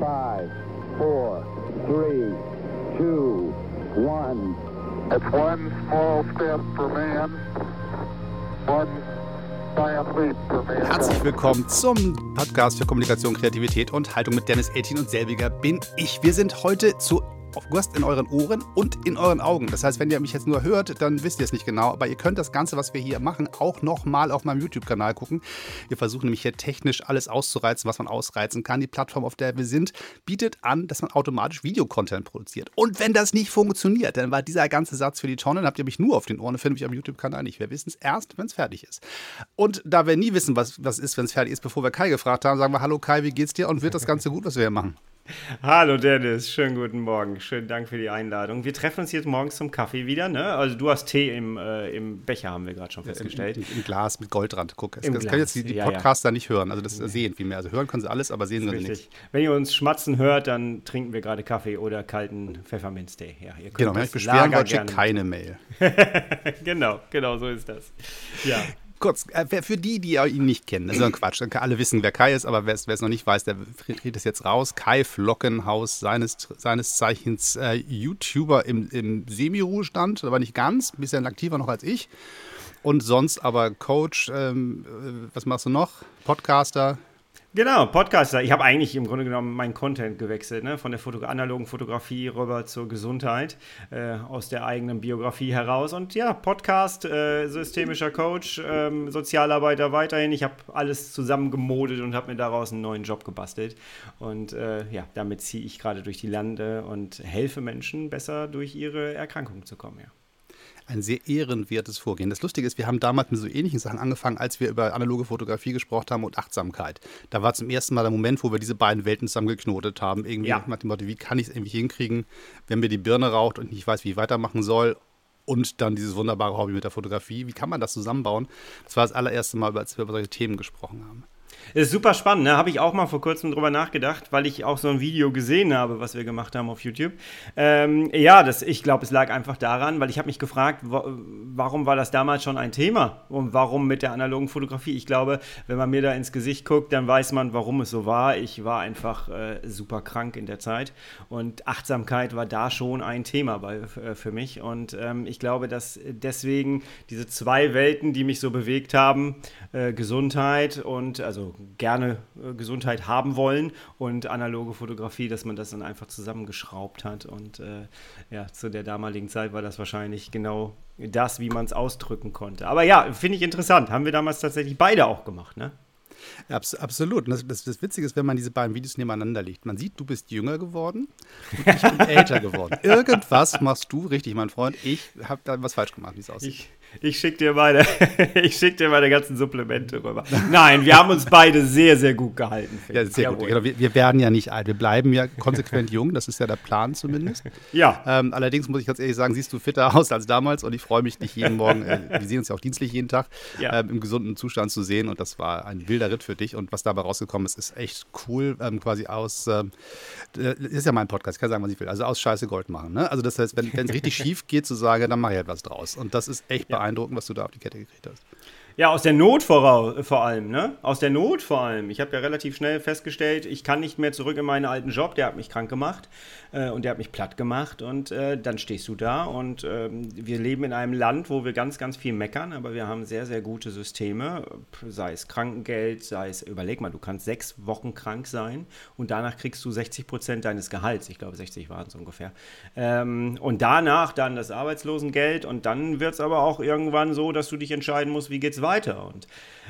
Five, four, three, two, one. It's one small step for man, one giant leap for man. Herzlich willkommen zum Podcast für Kommunikation, Kreativität und Haltung mit Dennis 18 und selbiger bin ich. Wir sind heute zu auf Gast in euren Ohren und in euren Augen. Das heißt, wenn ihr mich jetzt nur hört, dann wisst ihr es nicht genau. Aber ihr könnt das Ganze, was wir hier machen, auch nochmal auf meinem YouTube-Kanal gucken. Wir versuchen nämlich hier technisch alles auszureizen, was man ausreizen kann. Die Plattform, auf der wir sind, bietet an, dass man automatisch Videocontent produziert. Und wenn das nicht funktioniert, dann war dieser ganze Satz für die Tonne, dann habt ihr mich nur auf den Ohren, finde ich am YouTube-Kanal nicht. Wir wissen es erst, wenn es fertig ist. Und da wir nie wissen, was, was ist, wenn es fertig ist, bevor wir Kai gefragt haben, sagen wir, hallo Kai, wie geht's dir und wird das Ganze gut, was wir hier machen? Hallo Dennis, schönen guten Morgen. Schönen Dank für die Einladung. Wir treffen uns jetzt morgens zum Kaffee wieder, ne? Also du hast Tee im, äh, im Becher, haben wir gerade schon festgestellt. Im, im, Glas mit Goldrand. Guck, das, Im das Glas. können jetzt die, die Ja, ja. Podcaster nicht hören. Also das sehen vielmehr. Also hören können sie alles, aber sehen sie nicht. Richtig. Wenn ihr uns schmatzen hört, dann trinken wir gerade Kaffee oder kalten Pfefferminztee. Ja, ihr könnt Genau, wenn ihr euch beschweren wollt, schickt keine Mail. Genau, genau, so ist das. Ja. Kurz, äh, für die, die ihn nicht kennen, das ist ein Quatsch. Alle wissen, wer Kai ist, aber wer es noch nicht weiß, der kriegt es jetzt raus. Kai Flockenhaus, seines, seines Zeichens äh, YouTuber im, im Semi-Ruhestand, aber nicht ganz, ein bisschen aktiver noch als ich. Und sonst aber Coach, ähm, äh, was machst du noch? Podcaster. Genau, Podcaster. Ich habe eigentlich im Grunde genommen meinen Content gewechselt, ne? von der Foto analogen Fotografie rüber zur Gesundheit, äh, aus der eigenen Biografie heraus. Und ja, Podcast, äh, systemischer Coach, ähm, Sozialarbeiter weiterhin. Ich habe alles zusammengemodet und habe mir daraus einen neuen Job gebastelt. Und äh, ja, damit ziehe ich gerade durch die Lande und helfe Menschen besser durch ihre Erkrankungen zu kommen. Ja. Ein sehr ehrenwertes Vorgehen. Das Lustige ist, wir haben damals mit so ähnlichen Sachen angefangen, als wir über analoge Fotografie gesprochen haben und Achtsamkeit. Da war zum ersten Mal der Moment, wo wir diese beiden Welten zusammengeknotet haben. Irgendwie Ja. nach dem Motto, wie kann ich es irgendwie hinkriegen, wenn mir die Birne raucht und ich nicht weiß, wie ich weitermachen soll. Und dann dieses wunderbare Hobby mit der Fotografie. Wie kann man das zusammenbauen? Das war das allererste Mal, als wir über solche Themen gesprochen haben. Ist super spannend, ne? habe ich auch mal vor kurzem drüber nachgedacht, weil ich auch so ein Video gesehen habe, was wir gemacht haben auf YouTube. Ähm, ja, das, ich glaube, es lag einfach daran, weil ich habe mich gefragt, wa warum war das damals schon ein Thema und warum mit der analogen Fotografie. Ich glaube, wenn man mir da ins Gesicht guckt, dann weiß man, warum es so war. Ich war einfach äh, super krank in der Zeit und Achtsamkeit war da schon ein Thema bei, äh, für mich. Und ähm, ich glaube, dass deswegen diese zwei Welten, die mich so bewegt haben, äh, Gesundheit und also gerne äh, Gesundheit haben wollen und analoge Fotografie, dass man das dann einfach zusammengeschraubt hat. Und äh, ja, zu der damaligen Zeit war das wahrscheinlich genau das, wie man es ausdrücken konnte. Aber ja, finde ich interessant. Haben wir damals tatsächlich beide auch gemacht, ne? Abs absolut. Und das, das, das Witzige ist, wenn man diese beiden Videos nebeneinander legt. Man sieht, du bist jünger geworden und ich bin älter geworden. Irgendwas machst du richtig, mein Freund. Ich habe da was falsch gemacht, wie es aussieht. Ich, ich schicke dir meine, ich schick dir meine ganzen Supplemente rüber. Nein, wir haben uns beide sehr, sehr gut gehalten. Ja, sehr gut. Jawohl. Genau, wir, wir werden ja nicht alt. Wir bleiben ja konsequent jung. Das ist ja der Plan zumindest. Ja. Ähm, allerdings muss ich ganz ehrlich sagen, siehst du fitter aus als damals und ich freue mich, dich jeden Morgen, äh, wir sehen uns ja auch dienstlich jeden Tag, Ja. ähm, im gesunden Zustand zu sehen und das war ein wilder Ritt für dich und was dabei rausgekommen ist, ist echt cool, ähm, quasi aus, äh, ist ja mein Podcast, ich kann sagen, was ich will, also aus Scheiße Gold machen. Ne? Also das heißt, wenn es richtig schief geht, zu sagen, dann mache ich etwas draus und das ist echt beeindruckend, was du da auf die Kette gekriegt hast. Ja, aus der Not vorau- vor allem, ne? Aus der Not vor allem. Ich habe ja relativ schnell festgestellt, ich kann nicht mehr zurück in meinen alten Job, der hat mich krank gemacht äh, und der hat mich platt gemacht und äh, dann stehst du da und ähm, wir leben in einem Land, wo wir ganz, ganz viel meckern, aber wir haben sehr, sehr gute Systeme, sei es Krankengeld, sei es, überleg mal, du kannst sechs Wochen krank sein und danach kriegst du 60 Prozent deines Gehalts, ich glaube 60 waren es ungefähr. Ähm, und danach dann das Arbeitslosengeld und dann wird es aber auch irgendwann so, dass du dich entscheiden musst, wie geht's weiter. Und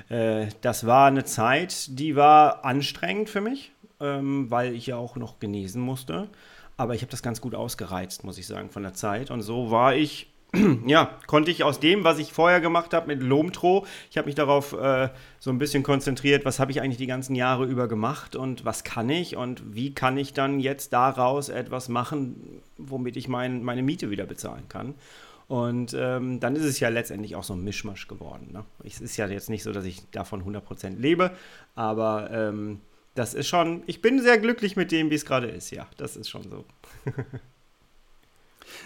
äh, das war eine Zeit, die war anstrengend für mich, ähm, weil ich ja auch noch genesen musste. Aber ich habe das ganz gut ausgereizt, muss ich sagen, von der Zeit. Und so war ich ja, konnte ich aus dem, was ich vorher gemacht habe mit Lomtro, ich habe mich darauf äh, so ein bisschen konzentriert, was habe ich eigentlich die ganzen Jahre über gemacht und was kann ich und wie kann ich dann jetzt daraus etwas machen, womit ich mein, meine Miete wieder bezahlen kann. Und ähm, dann ist es ja letztendlich auch so ein Mischmasch geworden. Ne? Es ist ja jetzt nicht so, dass ich davon 100% lebe, aber ähm, das ist schon, ich bin sehr glücklich mit dem, wie es gerade ist. Ja, das ist schon so.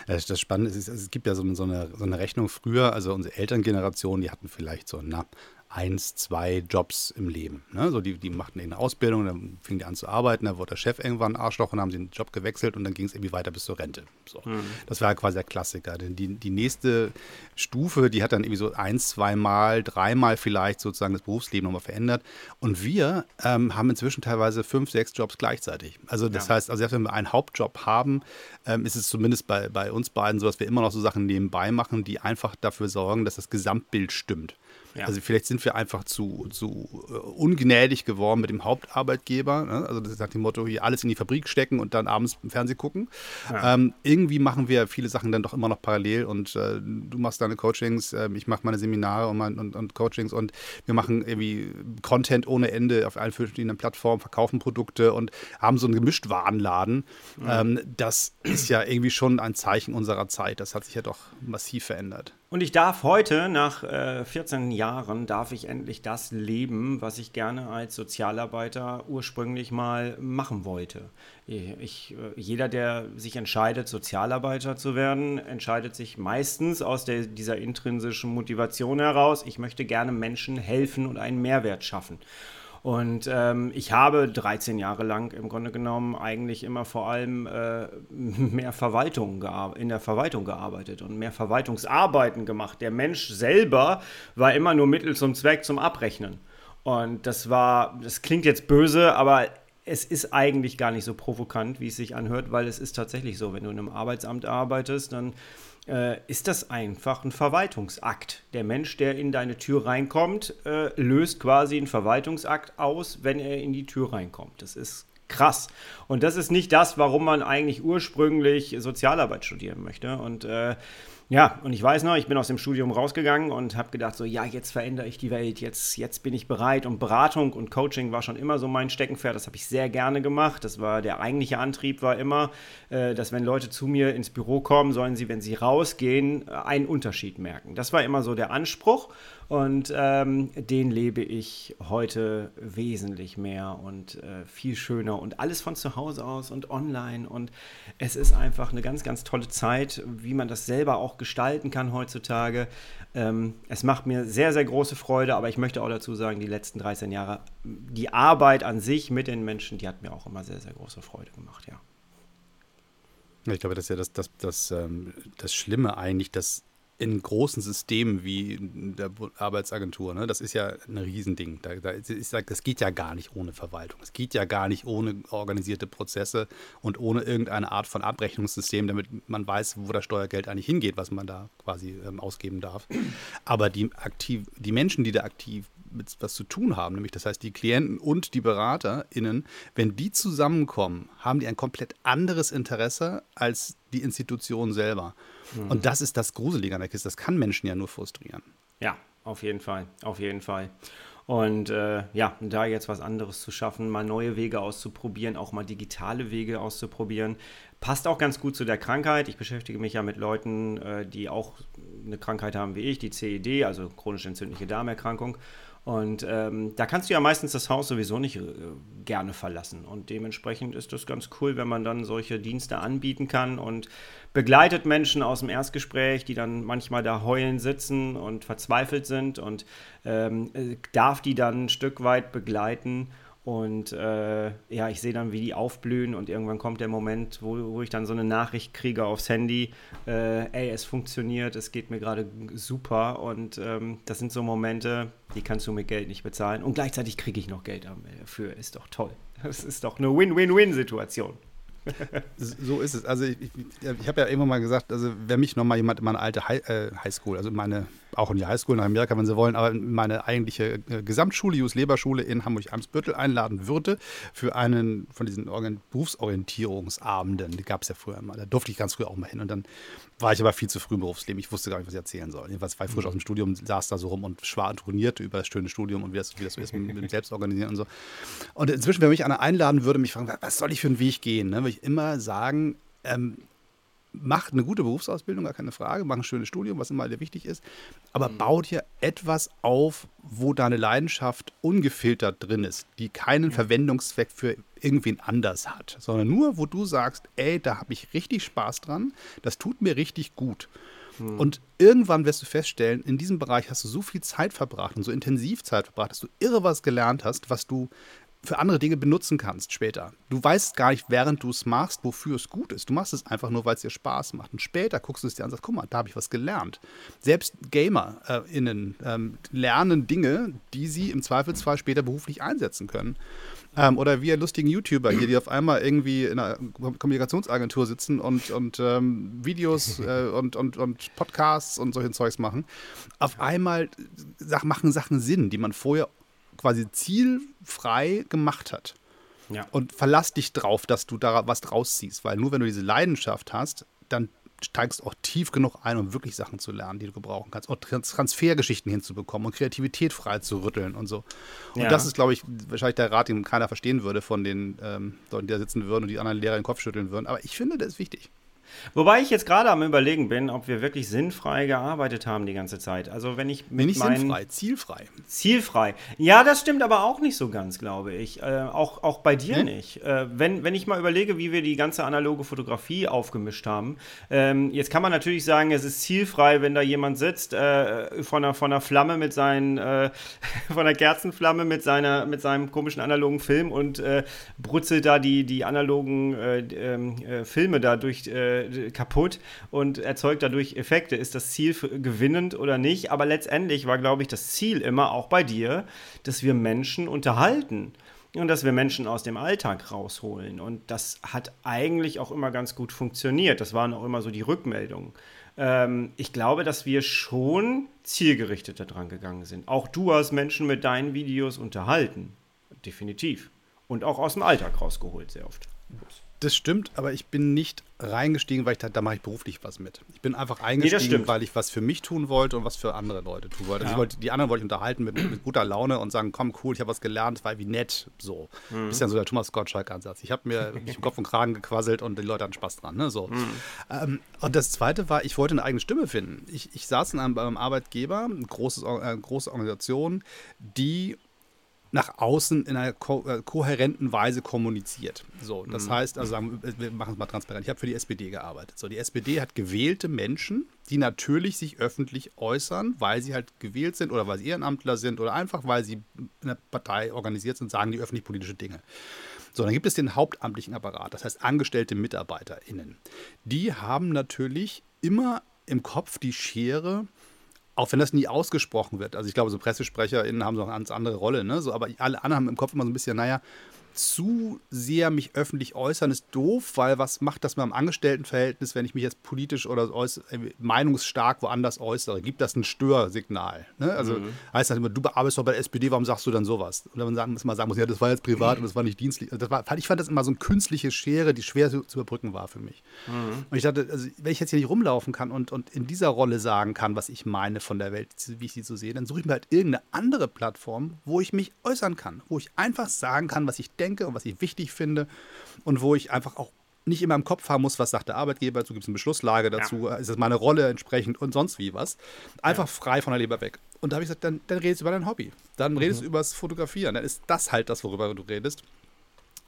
Das, Spannende ist, es gibt ja so, so, eine, so eine Rechnung früher, also unsere Elterngeneration, die hatten vielleicht so, na, eins, zwei Jobs im Leben. Ne? So die, die machten eine Ausbildung, dann fingen die an zu arbeiten, dann wurde der Chef irgendwann ein Arschloch und haben sie den Job gewechselt und dann ging es irgendwie weiter bis zur Rente. So. Mhm. Das war quasi der Klassiker. Denn die, die nächste Stufe, die hat dann irgendwie so ein, zweimal, dreimal vielleicht sozusagen das Berufsleben nochmal verändert. Und wir ähm, haben inzwischen teilweise fünf, sechs Jobs gleichzeitig. Also das ja. heißt, also selbst wenn wir einen Hauptjob haben, ähm, ist es zumindest bei, bei uns beiden so, dass wir immer noch so Sachen nebenbei machen, die einfach dafür sorgen, dass das Gesamtbild stimmt. Ja. Also vielleicht sind wir einfach zu, zu uh, ungnädig geworden mit dem Hauptarbeitgeber. Ne? Also das ist nach dem Motto, hier alles in die Fabrik stecken und dann abends im Fernsehen gucken. Ja. Ähm, irgendwie machen wir viele Sachen dann doch immer noch parallel und äh, du machst deine Coachings, äh, ich mache meine Seminare und, mein, und, und, Coachings und wir machen irgendwie Content ohne Ende auf allen verschiedenen Plattformen, verkaufen Produkte und haben so einen Gemischtwarenladen. Mhm. Ähm, das ist ja irgendwie schon ein Zeichen unserer Zeit. Das hat sich ja doch massiv verändert. Und ich darf heute, nach äh, 14 Jahren, darf ich endlich das leben, was ich gerne als Sozialarbeiter ursprünglich mal machen wollte. Ich, äh, jeder, der sich entscheidet, Sozialarbeiter zu werden, entscheidet sich meistens aus der, dieser intrinsischen Motivation heraus, ich möchte gerne Menschen helfen und einen Mehrwert schaffen. Und ähm, ich habe 13 Jahre lang im Grunde genommen eigentlich immer vor allem äh, mehr Verwaltung in der Verwaltung gearbeitet und mehr Verwaltungsarbeiten gemacht. Der Mensch selber war immer nur Mittel zum Zweck zum Abrechnen. Und das war, das klingt jetzt böse, aber es ist eigentlich gar nicht so provokant, wie es sich anhört, weil es ist tatsächlich so, wenn du in einem Arbeitsamt arbeitest, dann äh, ist das einfach ein Verwaltungsakt. Der Mensch, der in deine Tür reinkommt, äh, löst quasi einen Verwaltungsakt aus, wenn er in die Tür reinkommt. Das ist krass. Und das ist nicht das, warum man eigentlich ursprünglich Sozialarbeit studieren möchte. Und äh, ja, und ich weiß noch, ich bin aus dem Studium rausgegangen und habe gedacht, so, ja, jetzt verändere ich die Welt, jetzt, jetzt bin ich bereit. Und Beratung und Coaching war schon immer so mein Steckenpferd, das habe ich sehr gerne gemacht. Das war der eigentliche Antrieb, war immer, äh, dass wenn Leute zu mir ins Büro kommen, sollen sie, wenn sie rausgehen, einen Unterschied merken. Das war immer so der Anspruch. Und ähm, den lebe ich heute wesentlich mehr und äh, viel schöner und alles von zu Hause aus und online. Und es ist einfach eine ganz, ganz tolle Zeit, wie man das selber auch gestalten kann heutzutage. Ähm, es macht mir sehr, sehr große Freude, aber ich möchte auch dazu sagen, die letzten 13 Jahre, die Arbeit an sich mit den Menschen, die hat mir auch immer sehr, sehr große Freude gemacht, ja. Ich glaube, das ist ja das, das, das, ähm, das Schlimme eigentlich, dass in großen Systemen wie der Arbeitsagentur, ne, das ist ja ein Riesending. Da, da ist, das geht ja gar nicht ohne Verwaltung. Es geht ja gar nicht ohne organisierte Prozesse und ohne irgendeine Art von Abrechnungssystem, damit man weiß, wo das Steuergeld eigentlich hingeht, was man da quasi ähm, ausgeben darf. Aber die, aktiv, die Menschen, die da aktiv mit was zu tun haben, nämlich das heißt die Klienten und die BeraterInnen, wenn die zusammenkommen, haben die ein komplett anderes Interesse als die Institution selber. Mhm. Und das ist das Gruselige an der Kiste. Das kann Menschen ja nur frustrieren. Ja, auf jeden Fall, auf jeden Fall. Und äh, ja, da jetzt was anderes zu schaffen, mal neue Wege auszuprobieren, auch mal digitale Wege auszuprobieren, passt auch ganz gut zu der Krankheit. Ich beschäftige mich ja mit Leuten, äh, die auch eine Krankheit haben wie ich, die CED, also chronisch entzündliche Darmerkrankung. Und ähm, da kannst du ja meistens das Haus sowieso nicht äh, gerne verlassen. Und dementsprechend ist das ganz cool, wenn man dann solche Dienste anbieten kann und begleitet Menschen aus dem Erstgespräch, die dann manchmal da heulen sitzen und verzweifelt sind und ähm, äh, darf die dann ein Stück weit begleiten und äh, ja, ich sehe dann, wie die aufblühen und irgendwann kommt der Moment, wo, wo ich dann so eine Nachricht kriege aufs Handy, äh, ey, es funktioniert, es geht mir gerade super und ähm, das sind so Momente, die kannst du mit Geld nicht bezahlen und gleichzeitig kriege ich noch Geld dafür, ist doch toll. Das ist doch eine Win-Win-Win-Situation so ist es. Also ich, ich, ich habe ja immer mal gesagt, also wenn mich nochmal jemand in meine alte High, äh, Highschool, also meine, auch in die Highschool nach Amerika, wenn sie wollen, aber meine eigentliche äh, Gesamtschule, Jus Leberschule in Hamburg-Eimsbüttel einladen würde für einen von diesen Berufsorientierungsabenden, die gab es ja früher immer, da durfte ich ganz früh auch mal hin und dann war ich aber viel zu früh im Berufsleben, ich wusste gar nicht, was ich erzählen soll. Jedenfalls war ich frisch mhm. aus dem Studium, saß da so rum und trainierte über das schöne Studium und wie das, wie das so ist mit, dem Selbstorganisieren und so. Und inzwischen, wenn mich einer einladen würde, mich fragen, was soll ich für einen Weg gehen, ne? ich immer sagen, ähm, macht eine gute Berufsausbildung, gar keine Frage, macht ein schönes Studium, was immer dir wichtig ist, aber mhm. baut hier etwas auf, wo deine Leidenschaft ungefiltert drin ist, die keinen ja. Verwendungszweck für irgendwen anders hat, sondern nur, wo du sagst, ey, da habe ich richtig Spaß dran, das tut mir richtig gut. Hm. Und irgendwann wirst du feststellen, in diesem Bereich hast du so viel Zeit verbracht und so intensiv Zeit verbracht, dass du irre was gelernt hast, was du für andere Dinge benutzen kannst später. Du weißt gar nicht, während du es machst, wofür es gut ist. Du machst es einfach nur, weil es dir Spaß macht. Und später guckst du es dir an und sagst, guck mal, da habe ich was gelernt. Selbst GamerInnen äh, ähm, lernen Dinge, die sie im Zweifelsfall später beruflich einsetzen können. Ähm, oder wir lustigen YouTuber hier, die auf einmal irgendwie in einer Kommunikationsagentur sitzen und, und ähm, Videos äh, und, und, und Podcasts und solchen Zeugs machen. Auf einmal machen Sachen Sinn, die man vorher quasi zielfrei gemacht hat. Ja. Und verlass dich drauf, dass du da was draus ziehst, weil nur wenn du diese Leidenschaft hast, dann steigst auch tief genug ein, um wirklich Sachen zu lernen, die du gebrauchen kannst. Auch Transfergeschichten hinzubekommen und Kreativität frei zu rütteln und so. Und ja. das ist, glaube ich, wahrscheinlich der Rat, den keiner verstehen würde von den ähm, Leuten, die da sitzen würden und die anderen Lehrer den Kopf schütteln würden. Aber ich finde, das ist wichtig. Wobei ich jetzt gerade am überlegen bin, ob wir wirklich sinnfrei gearbeitet haben die ganze Zeit. Also wenn ich mit nicht meinen sinnfrei, zielfrei. Zielfrei. Ja, das stimmt aber auch nicht so ganz, glaube ich. Äh, auch, auch bei dir hm? nicht. Äh, wenn, wenn ich mal überlege, wie wir die ganze analoge Fotografie aufgemischt haben. Ähm, jetzt kann man natürlich sagen, es ist zielfrei, wenn da jemand sitzt äh, von, einer, von einer Flamme mit seinen, äh, von einer Kerzenflamme mit seiner, mit seinem komischen analogen Film und äh, brutzelt da die, die analogen äh, ähm, Filme da durch äh, kaputt und erzeugt dadurch Effekte. Ist das Ziel gewinnend oder nicht? Aber letztendlich war, glaube ich, das Ziel immer, auch bei dir, dass wir Menschen unterhalten und dass wir Menschen aus dem Alltag rausholen. Und das hat eigentlich auch immer ganz gut funktioniert. Das waren auch immer so die Rückmeldungen. Ähm, ich glaube, dass wir schon zielgerichteter dran gegangen sind. Auch du hast Menschen mit deinen Videos unterhalten. Definitiv. Und auch aus dem Alltag rausgeholt, sehr oft. Das stimmt, aber ich bin nicht reingestiegen, weil ich dachte, da mache ich beruflich was mit. Ich bin einfach eingestiegen, nee, weil ich was für mich tun wollte und was für andere Leute tun wollte. Also ja. wollte die anderen wollte ich unterhalten mit, mit, guter Laune und sagen, komm, cool, ich habe was gelernt, war wie nett. So. Mhm. Bisschen so der Thomas Gottschalk-Ansatz. Ich habe mir mich im Kopf und Kragen gequasselt und die Leute hatten Spaß dran. Ne? So. Mhm. Ähm, und das Zweite war, ich wollte eine eigene Stimme finden. Ich, ich saß in einem, einem Arbeitgeber, eine große, äh, große Organisation, die nach außen in einer ko äh, kohärenten Weise kommuniziert. So, das mhm. heißt, also sagen, wir machen es mal transparent. Ich habe für die SPD gearbeitet. So, die SPD hat gewählte Menschen, die natürlich sich öffentlich äußern, weil sie halt gewählt sind oder weil sie Ehrenamtler sind oder einfach weil sie in der Partei organisiert sind, sagen die öffentlich politische Dinge. So, dann gibt es den hauptamtlichen Apparat, das heißt angestellte MitarbeiterInnen. Die haben natürlich immer im Kopf die Schere auch wenn das nie ausgesprochen wird. Also ich glaube, so PressesprecherInnen haben so eine ganz andere Rolle, ne? So, aber alle anderen haben im Kopf immer so ein bisschen, naja, zu sehr mich öffentlich äußern ist doof, weil was macht das mit meinem Angestelltenverhältnis, wenn ich mich jetzt politisch oder meinungsstark woanders äußere? Gibt das ein Störsignal? Ne? Also mhm. heißt das immer, du bearbeitest doch bei der SPD, warum sagst du dann sowas? Und dann sagen, mal sagen muss, ja, das war jetzt privat und das war nicht dienstlich. Das war, ich fand das immer so eine künstliche Schere, die schwer zu, zu überbrücken war für mich. Mhm. Und ich dachte, also, wenn ich jetzt hier nicht rumlaufen kann und, und in dieser Rolle sagen kann, was ich meine von der Welt, wie ich sie so sehe, dann suche ich mir halt irgendeine andere Plattform, wo ich mich äußern kann, wo ich einfach sagen kann, was ich denke denke und was ich wichtig finde und wo ich einfach auch nicht immer im Kopf haben muss, was sagt der Arbeitgeber, dazu gibt es eine Beschlusslage dazu, ja. ist das meine Rolle entsprechend und sonst wie was. Einfach ja. frei von der Leber weg. Und da habe ich gesagt, dann, dann redest du über dein Hobby. Dann redest mhm. du über das Fotografieren. Dann ist das halt das, worüber du redest.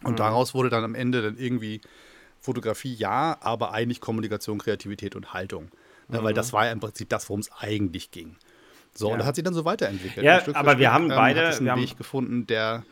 Und mhm. daraus wurde dann am Ende dann irgendwie Fotografie, ja, aber eigentlich Kommunikation, Kreativität und Haltung. Mhm. Weil das war ja im Prinzip das, worum es eigentlich ging. So, ja. und das hat sich dann so weiterentwickelt. Ja, aber wir haben beide. Ähm, hat einen Weg gefunden, der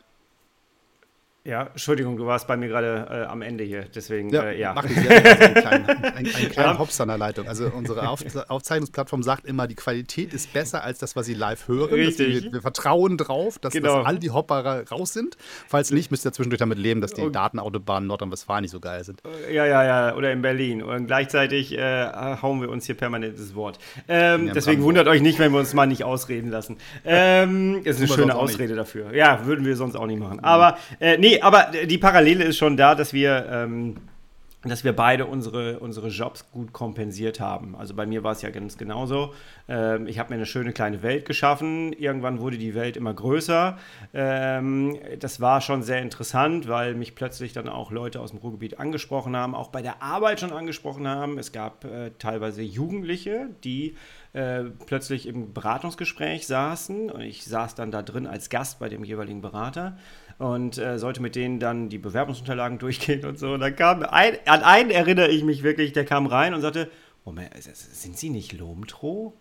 ja, Entschuldigung, du warst bei mir gerade äh, am Ende hier, deswegen, ja. Äh, ja. Mach ich also einen kleinen, einen, einen kleinen Hops an der Leitung. Also unsere Auf Aufzeichnungsplattform sagt immer, die Qualität ist besser als das, was sie live hören. Richtig. Wir, wir, vertrauen drauf, dass, genau. dass all die Hopper raus sind. Falls nicht, müsst ihr zwischendurch damit leben, dass die und, Datenautobahnen Nordrhein-Westfalen nicht so geil sind. Ja, ja, ja, oder in Berlin. Und gleichzeitig äh, hauen wir uns hier permanent das Wort. Ähm, deswegen wundert euch nicht, wenn wir uns mal nicht ausreden lassen. Ähm, ist eine schöne Ausrede dafür. Ja, würden wir sonst auch nicht machen. Aber, äh, aber die Parallele Parallele ist schon da, dass wir, ähm, dass wir beide unsere, unsere Jobs gut kompensiert haben. Also bei mir war es ja ganz genauso. Ähm, ich habe mir eine schöne kleine Welt geschaffen. Irgendwann wurde die Welt immer größer. Ähm, das war schon sehr interessant, weil mich plötzlich dann auch Leute aus dem Ruhrgebiet angesprochen haben, auch bei der Arbeit schon angesprochen haben. Es gab äh, teilweise Jugendliche, die äh, plötzlich im Beratungsgespräch saßen. Und ich saß dann da drin als Gast bei dem jeweiligen Berater und äh, sollte mit denen dann die Bewerbungsunterlagen durchgehen und so. Und dann kam ein, an einen erinnere ich mich wirklich, der kam rein und sagte, Moment, sind Sie nicht Lomtro?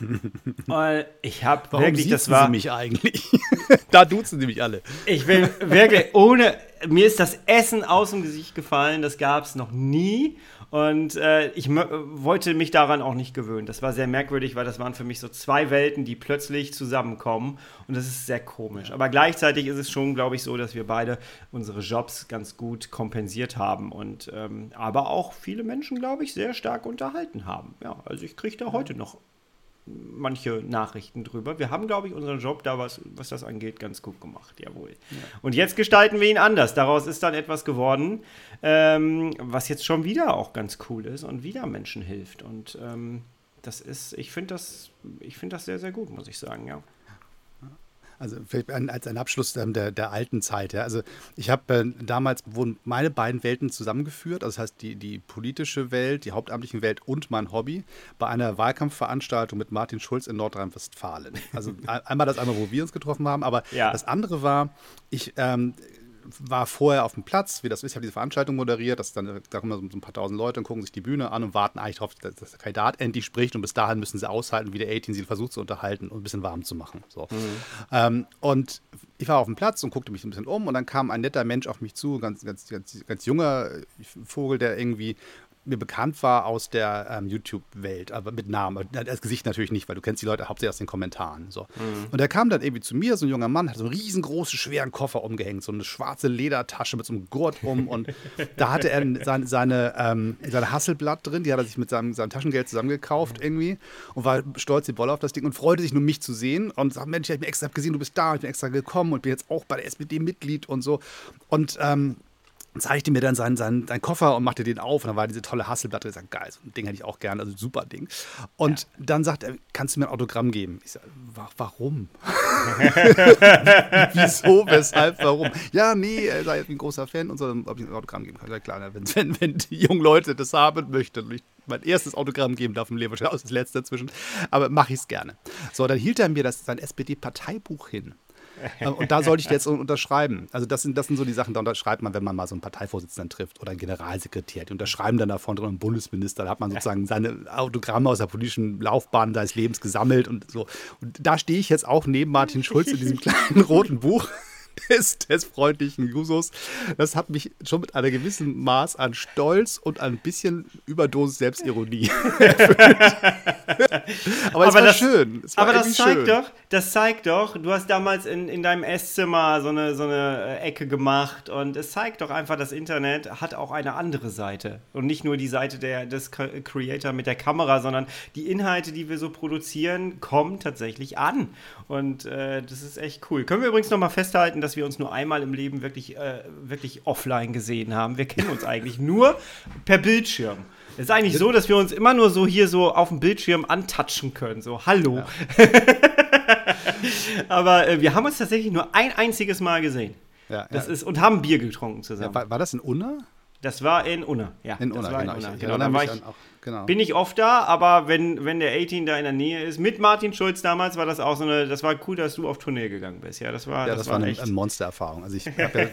Und ich habe wirklich, das war. Sie mich eigentlich? da duzen sie mich alle. Ich bin wirklich ohne. Mir ist das Essen aus dem Gesicht gefallen, das gab es noch nie. Und äh, ich wollte mich daran auch nicht gewöhnen. Das war sehr merkwürdig, weil das waren für mich so zwei Welten, die plötzlich zusammenkommen. Und das ist sehr komisch. Aber gleichzeitig ist es schon, glaube ich, so, dass wir beide unsere Jobs ganz gut kompensiert haben. Und ähm, aber auch viele Menschen, glaube ich, sehr stark unterhalten haben. Ja, also ich kriege da heute noch manche Nachrichten drüber. Wir haben, glaube ich, unseren Job da, was, was das angeht, ganz gut gemacht, jawohl. Ja. Und jetzt gestalten wir ihn anders. Daraus ist dann etwas geworden, ähm, was jetzt schon wieder auch ganz cool ist und wieder Menschen hilft. Und ähm, das ist, ich finde das, ich finde das sehr, sehr gut, muss ich sagen, ja. Also vielleicht als ein Abschluss ähm, der, der alten Zeit. Ja. Also ich habe äh, damals wurden meine beiden Welten zusammengeführt, also das heißt die, die politische Welt, die hauptamtliche Welt und mein Hobby bei einer Wahlkampfveranstaltung mit Martin Schulz in Nordrhein-Westfalen. Also einmal das andere, wo wir uns getroffen haben, aber ja. das andere war, ich ähm, war vorher auf dem Platz, wie das ist, ich habe diese Veranstaltung moderiert, das dann, da kommen so ein paar tausend Leute und gucken sich die Bühne an und warten eigentlich darauf, dass der Kandidat endlich spricht und bis dahin müssen sie aushalten, wie der 18 sie versucht zu unterhalten und ein bisschen warm zu machen. So. Mhm. Ähm, und ich war auf dem Platz und guckte mich ein bisschen um und dann kam ein netter Mensch auf mich zu, ganz, ganz, ganz, ganz junger Vogel, der irgendwie mir bekannt war aus der ähm, YouTube-Welt, aber mit Namen. Das Gesicht natürlich nicht, weil du kennst die Leute hauptsächlich aus den Kommentaren. So. Mhm. Und er kam dann irgendwie zu mir, so ein junger Mann, hat so einen riesengroßen, schweren Koffer umgehängt, so eine schwarze Ledertasche mit so einem Gurt um. Und da hatte er seine, seine, ähm, seine Hasselblatt drin, die hat er sich mit seinem, seinem Taschengeld zusammengekauft mhm. irgendwie und war stolz die Bolle auf das Ding und freute sich nur, mich zu sehen. Und sagt, Mensch, ich habe mir extra gesehen, du bist da, ich bin extra gekommen und bin jetzt auch bei der SPD Mitglied und so. Und ähm, zeigte mir dann seinen, seinen, seinen Koffer und machte den auf. Und dann war diese tolle Hasselblatt. Ich sagte, geil, so ein Ding hätte ich auch gerne, also super Ding. Und ja. dann sagt er, kannst du mir ein Autogramm geben? Ich sage, warum? Wieso, weshalb, warum? Ja, nee, er sei ein großer Fan und so, ob ich ein Autogramm geben kann. Ja, klar, wenn, wenn, wenn die jungen Leute das haben möchten und ich mein erstes Autogramm geben darf im Leben, wahrscheinlich auch das letzte dazwischen, aber mache ich es gerne. So, dann hielt er mir das, sein SPD-Parteibuch hin. Ähm, und da sollte ich jetzt unterschreiben. Also das sind, das sind so die Sachen, da unterschreibt man, wenn man mal so einen Parteivorsitzenden trifft oder einen Generalsekretär. Die unterschreiben dann davon drin einen Bundesminister. Da hat man sozusagen seine Autogramme aus der politischen Laufbahn seines Lebens gesammelt und so. Und da stehe ich jetzt auch neben Martin Schulz in diesem kleinen roten Buch des, des freundlichen Jusos. Das hat mich schon mit einer gewissen Maß an Stolz und ein bisschen Überdosis Selbstironie aber es war das, schön. Aber das zeigt schön. doch, das zeigt doch, du hast damals in, in deinem Esszimmer so eine, so eine äh, Ecke gemacht und es zeigt doch einfach, das Internet hat auch eine andere Seite. Und nicht nur die Seite der, des Creator mit der Kamera, sondern die Inhalte, die wir so produzieren, kommen tatsächlich an. Und äh, das ist echt cool. Können wir übrigens nochmal festhalten, dass wir uns nur einmal im Leben wirklich, äh, wirklich offline gesehen haben. Wir kennen uns eigentlich nur per Bildschirm. Es ist eigentlich so, dass wir uns immer nur so hier so auf dem Bildschirm antatschen können. So, hallo. Ja. Aber äh, wir haben uns tatsächlich nur ein einziges Mal gesehen. Ja, das ja. Ist, und haben Bier getrunken zusammen. war, war das in Unna? Das war in Unna, ja. In Unna, genau. In Unna. Ich, genau, da war ich, auch genau. Bin ich oft da, aber wenn, wenn der 18 da in der Nähe ist, mit Martin Schulz damals war das auch so eine, das war cool, dass du auf Tournee gegangen bist. Ja, das war, ja, das, das war eine, eine Monstererfahrung. Also ich habe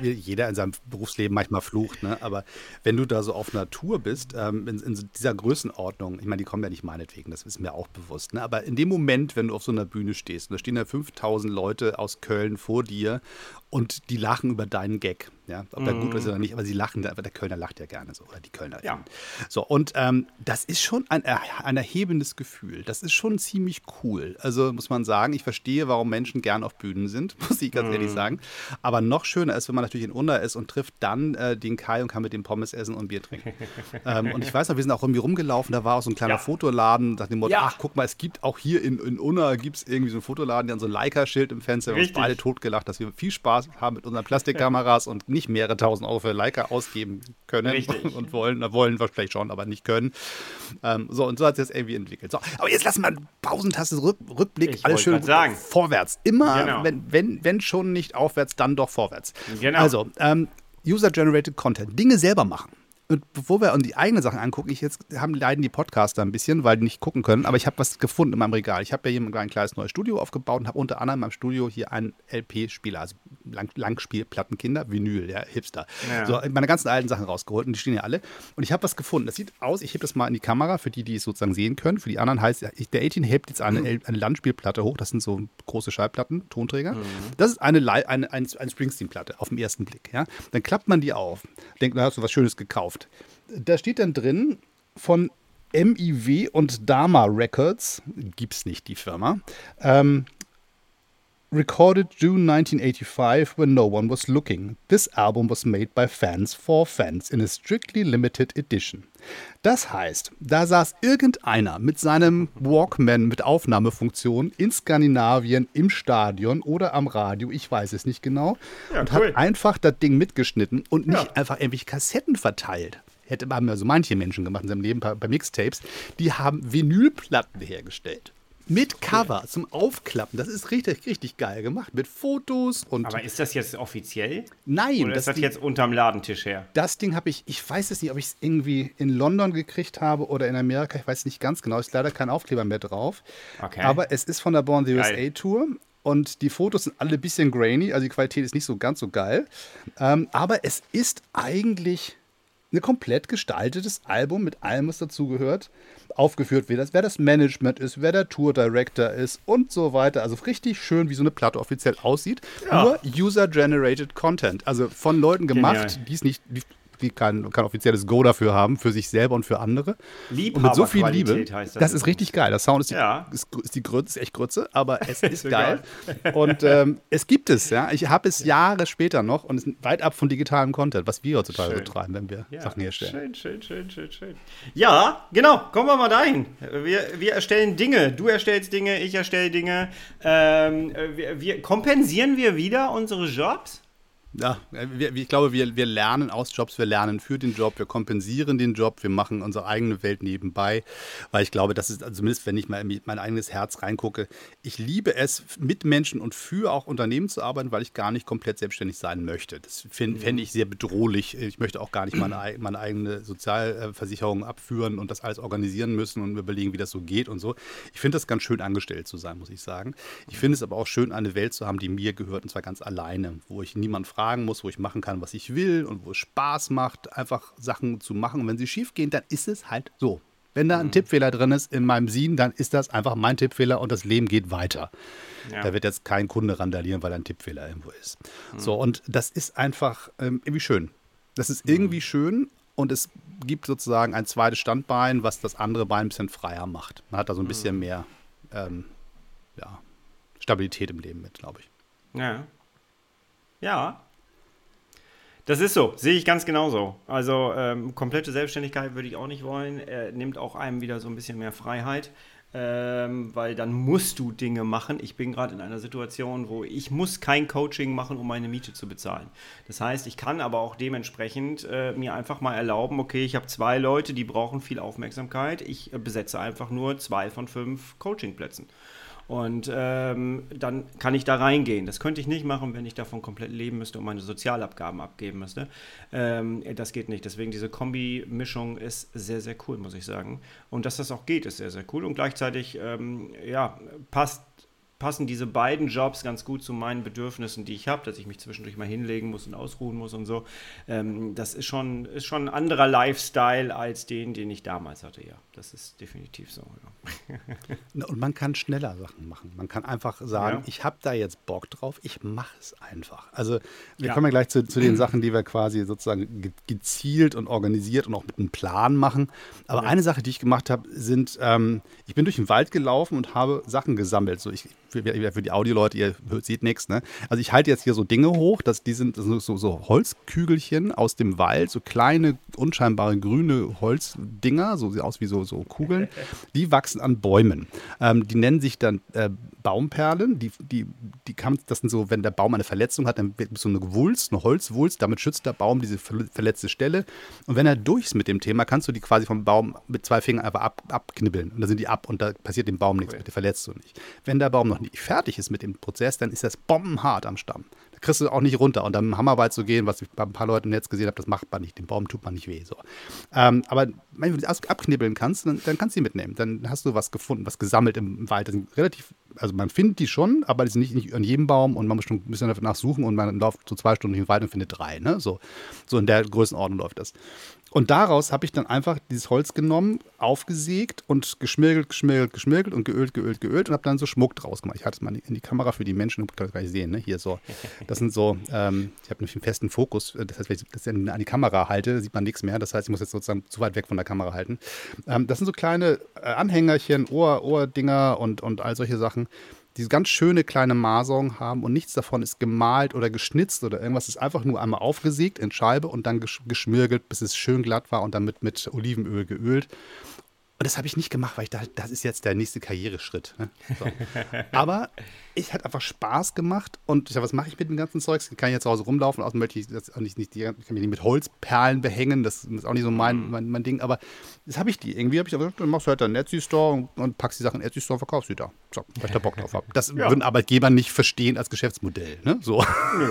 ja, jeder in seinem Berufsleben manchmal flucht, ne? aber wenn du da so auf Natur bist, ähm, in, in, dieser Größenordnung, ich meine, die kommen ja nicht meinetwegen, das ist mir auch bewusst, ne? aber in dem Moment, wenn du auf so einer Bühne stehst, und da stehen ja 5000 Leute aus Köln vor dir und die lachen über deinen Gag. Ja, ob der mm. gut ist oder nicht, aber sie lachen, aber der Kölner lacht ja gerne so, oder die Kölner. Ja. So, und ähm, das ist schon ein, ein erhebendes Gefühl. Das ist schon ziemlich cool. Also muss man sagen, ich verstehe, warum Menschen gern auf Bühnen sind, muss ich ganz mm. ehrlich sagen. Aber noch schöner ist, wenn man natürlich in Unna ist und trifft dann äh, den Kai und kann mit dem Pommes essen und Bier trinken. ähm, und ich weiß noch, wir sind auch irgendwie rumgelaufen, da war auch so ein kleiner ja. Fotoladen, nach dem Motto, ja. ach, guck mal, es gibt auch hier in, in Unna gibt es irgendwie so einen Fotoladen, die haben so ein Leica-Schild im Fenster. Wir haben uns beide totgelacht, dass wir viel Spaß haben mit unseren Plastikkameras und nicht mehrere tausend Euro für Leica ausgeben können Richtig. und wollen. Wollen wir vielleicht schon, aber nicht können. Ähm, so, und so hat es jetzt irgendwie entwickelt. So, aber jetzt lassen wir Pausentaste, Rück, Rückblick, ich alles schön sagen. vorwärts. Immer, genau. wenn, wenn, wenn schon nicht aufwärts, dann doch vorwärts. Genau. Also, ähm, User-Generated Content, Dinge selber machen. Und bevor wir uns die eigenen Sachen angucken, ich jetzt haben leiden die Podcaster ein bisschen, weil die nicht gucken können, aber ich habe was gefunden in meinem Regal. Ich habe ja hier ein kleines neues Studio aufgebaut und habe unter anderem in meinem Studio hier einen LP-Spieler, also Lang Langspielplattenkinder, Vinyl, ja, Hipster. Ja. So, meine ganzen alten Sachen rausgeholt und die stehen ja alle. Und ich habe was gefunden. Das sieht aus, ich hebe das mal in die Kamera, für die, die es sozusagen sehen können. Für die anderen heißt, der 18 hebt jetzt eine, mhm. eine Landspielplatte hoch. Das sind so große Schallplatten, Tonträger. Mhm. Das ist eine, eine, eine, eine Springsteen-Platte auf den ersten Blick. Ja? Dann klappt man die auf, denkt, da hast du was Schönes gekauft gekauft. Da steht dann drin von MIW und Dama Records, gibt es nicht die Firma, ähm, recorded June 1985 when no one was looking. This album was made by fans for fans in a strictly limited edition. Das heißt, da saß irgendeiner mit seinem Walkman mit Aufnahmefunktion in Skandinavien im Stadion oder am Radio, ich weiß es nicht genau, ja, und cool. hat einfach das Ding mitgeschnitten und nicht ja. einfach irgendwelche Kassetten verteilt hätte haben ja so manche Menschen gemacht in seinem Leben bei, bei Mixtapes, die haben Vinylplatten hergestellt. Mit Cover zum Aufklappen. Das ist richtig, richtig geil gemacht. Mit Fotos und. Aber ist das jetzt offiziell? Nein. Oder ist das, das jetzt unterm Ladentisch her? Das Ding habe ich, ich weiß es nicht, ob ich es irgendwie in London gekriegt habe oder in Amerika. Ich weiß nicht ganz genau. Ist leider kein Aufkleber mehr drauf. Okay. Aber es ist von der Born the USA geil. Tour. Und die Fotos sind alle ein bisschen grainy, also die Qualität ist nicht so ganz so geil. Ähm, aber es ist eigentlich ein komplett gestaltetes Album mit allem, was dazugehört, aufgeführt wird, wer das Management ist, wer der Tour Director ist und so weiter. Also richtig schön, wie so eine Platte offiziell aussieht. Ja. Nur User-Generated Content. Also von Leuten gemacht, die es nicht, die kein, kein offizielles Go dafür haben, für sich selber und für andere. Liebhaber und mit so viel Liebe. das. Das ist richtig geil. Der Sound ist, die, ja. ist, ist die Grütze, ist echt Grütze, aber es ist geil. und ähm, es gibt es, ja. Ich habe es Jahre später noch und es ist weit ab von digitalem Content, was wir heutzutage betreiben, wenn wir ja. Sachen herstellen. Schön, schön, schön, schön, schön. Ja, genau. Kommen wir mal dahin. Wir, wir erstellen Dinge. Du erstellst Dinge, ich erstelle Dinge. Ähm, wir, wir, kompensieren wir wieder unsere Jobs? Ja, wir, ich glaube, wir, wir lernen aus Jobs, wir lernen für den Job, wir kompensieren den Job, wir machen unsere eigene Welt nebenbei, weil ich glaube, das ist, also zumindest wenn ich mal in mein eigenes Herz reingucke, ich liebe es, mit Menschen und für auch Unternehmen zu arbeiten, weil ich gar nicht komplett selbstständig sein möchte. Das fände fänd ich sehr bedrohlich. Ich möchte auch gar nicht meine, meine eigene Sozialversicherung abführen und das alles organisieren müssen und überlegen, wie das so geht und so. Ich finde das ganz schön angestellt zu sein, muss ich sagen. Ich finde es aber auch schön, eine Welt zu haben, die mir gehört und zwar ganz alleine, wo ich niemand frage, fragen muss, wo ich machen kann, was ich will und wo es Spaß macht, einfach Sachen zu machen. Und wenn sie schief gehen, dann ist es halt so. Wenn da ein mhm. Tippfehler drin ist in meinem Sien, dann ist das einfach mein Tippfehler und das Leben geht weiter. Ja. Da wird jetzt kein Kunde randalieren, weil ein Tippfehler irgendwo ist. Mhm. So, und das ist einfach ähm, irgendwie schön. Das ist mhm. irgendwie schön und es gibt sozusagen ein zweites Standbein, was das andere Bein ein bisschen freier macht. Man hat da so ein bisschen mhm. mehr ähm, ja, Stabilität im Leben mit, glaube ich. Ja. Ja, das ist so, sehe ich ganz genauso. Also ähm, komplette Selbstständigkeit würde ich auch nicht wollen. Er nimmt auch einem wieder so ein bisschen mehr Freiheit, ähm, weil dann musst du Dinge machen. Ich bin gerade in einer Situation, wo ich muss kein Coaching machen, um meine Miete zu bezahlen. Das heißt, ich kann aber auch dementsprechend äh, mir einfach mal erlauben, okay, ich habe zwei Leute, die brauchen viel Aufmerksamkeit. Ich äh, besetze einfach nur zwei von fünf Coachingplätzen. Und ähm, dann kann ich da reingehen. Das könnte ich nicht machen, wenn ich davon komplett leben müsste und meine Sozialabgaben abgeben müsste. Ähm, das geht nicht. Deswegen diese Kombi-Mischung ist sehr, sehr cool, muss ich sagen. Und dass das auch geht, ist sehr, sehr cool. Und gleichzeitig, ähm, ja, passt passen diese beiden Jobs ganz gut zu meinen Bedürfnissen, die ich habe, dass ich mich zwischendurch mal hinlegen muss und ausruhen muss und so. Ähm, das ist schon, ist schon ein anderer Lifestyle als den, den ich damals hatte, ja. Das ist definitiv so. Ja. und man kann schneller Sachen machen. Man kann einfach sagen, ja. ich habe da jetzt Bock drauf, ich mache es einfach. Also wir ja. kommen ja gleich zu, zu, den Sachen, die wir quasi sozusagen gezielt und organisiert und auch mit einem Plan machen. Aber eine Sache, die ich gemacht habe, sind, ähm, ich bin durch den Wald gelaufen und habe Sachen gesammelt. So ich für, für die Audioleute, ihr seht nichts, ne? Also ich halte jetzt hier so Dinge hoch, dass die sind so, so, so Holzkügelchen aus dem Wald, so kleine, unscheinbare grüne Holzdinger, so sieht aus wie so, so Kugeln, die wachsen an Bäumen. Ähm, die nennen sich dann äh, Baumperlen, die, die, die kann, das sind so, wenn der Baum eine Verletzung hat, dann wird so eine Wulst, eine Holzwulst, damit schützt der Baum diese verletzte Stelle. Und wenn er durch ist mit dem Thema, kannst du die quasi vom Baum mit zwei Fingern einfach ab, abknibbeln. Und dann sind die ab und da passiert dem Baum nichts, okay. der verletzt du nicht. Wenn der Baum noch nicht fertig ist mit dem Prozess, dann ist das bombenhart am Stamm kriegst du auch nicht runter. Und dann im Hammerwald zu gehen, was ich bei ein paar Leuten im Netz gesehen habe, das macht man nicht. Dem Baum tut man nicht weh. So. Ähm, aber wenn du die abknibbeln kannst, dann, dann kannst du die mitnehmen. Dann hast du was gefunden, was gesammelt im Wald. Das sind relativ, also man findet die schon, aber die sind nicht, nicht an jedem Baum und man muss schon ein bisschen danach suchen und man läuft so zwei Stunden durch den Wald und findet drei. Ne? So, so in der Größenordnung läuft das. Und daraus habe ich dann einfach dieses Holz genommen, aufgesägt und geschmirgelt, geschmirgelt, geschmirgelt und geölt, geölt, geölt und habe dann so Schmuck draus gemacht. Ich hatte es mal in die Kamera für die Menschen, das gar nicht sehen, ne? Hier so. Das sind so, ähm, ich habe einen festen Fokus. Das heißt, wenn ich das an die Kamera halte, sieht man nichts mehr. Das heißt, ich muss jetzt sozusagen zu weit weg von der Kamera halten. Ähm, das sind so kleine äh, Anhängerchen, Ohr, Ohrdinger und, und all solche Sachen diese ganz schöne kleine Maserung haben und nichts davon ist gemalt oder geschnitzt oder irgendwas. Es ist einfach nur einmal aufgesägt in Scheibe und dann geschmirgelt, bis es schön glatt war und dann mit, mit Olivenöl geölt. Und das habe ich nicht gemacht, weil ich dachte, das ist jetzt der nächste Karriereschritt. Ne? So. Aber es hat einfach Spaß gemacht und ich sag, was mache ich mit dem ganzen Zeugs? Kann ich jetzt zu Hause rumlaufen, außerdem möchte ich das auch nicht, nicht kann mich nicht mit Holzperlen behängen, das ist auch nicht so mein, mhm. mein, mein Ding, aber das habe ich die. Irgendwie habe ich gesagt, dann machst du halt einen Etsy-Store und, und, packst die Sachen in Etsy-Store und verkaufst sie da. So, weil ich da Bock drauf habe. Das ja. würden Arbeitgeber nicht verstehen als Geschäftsmodell. Ne? So.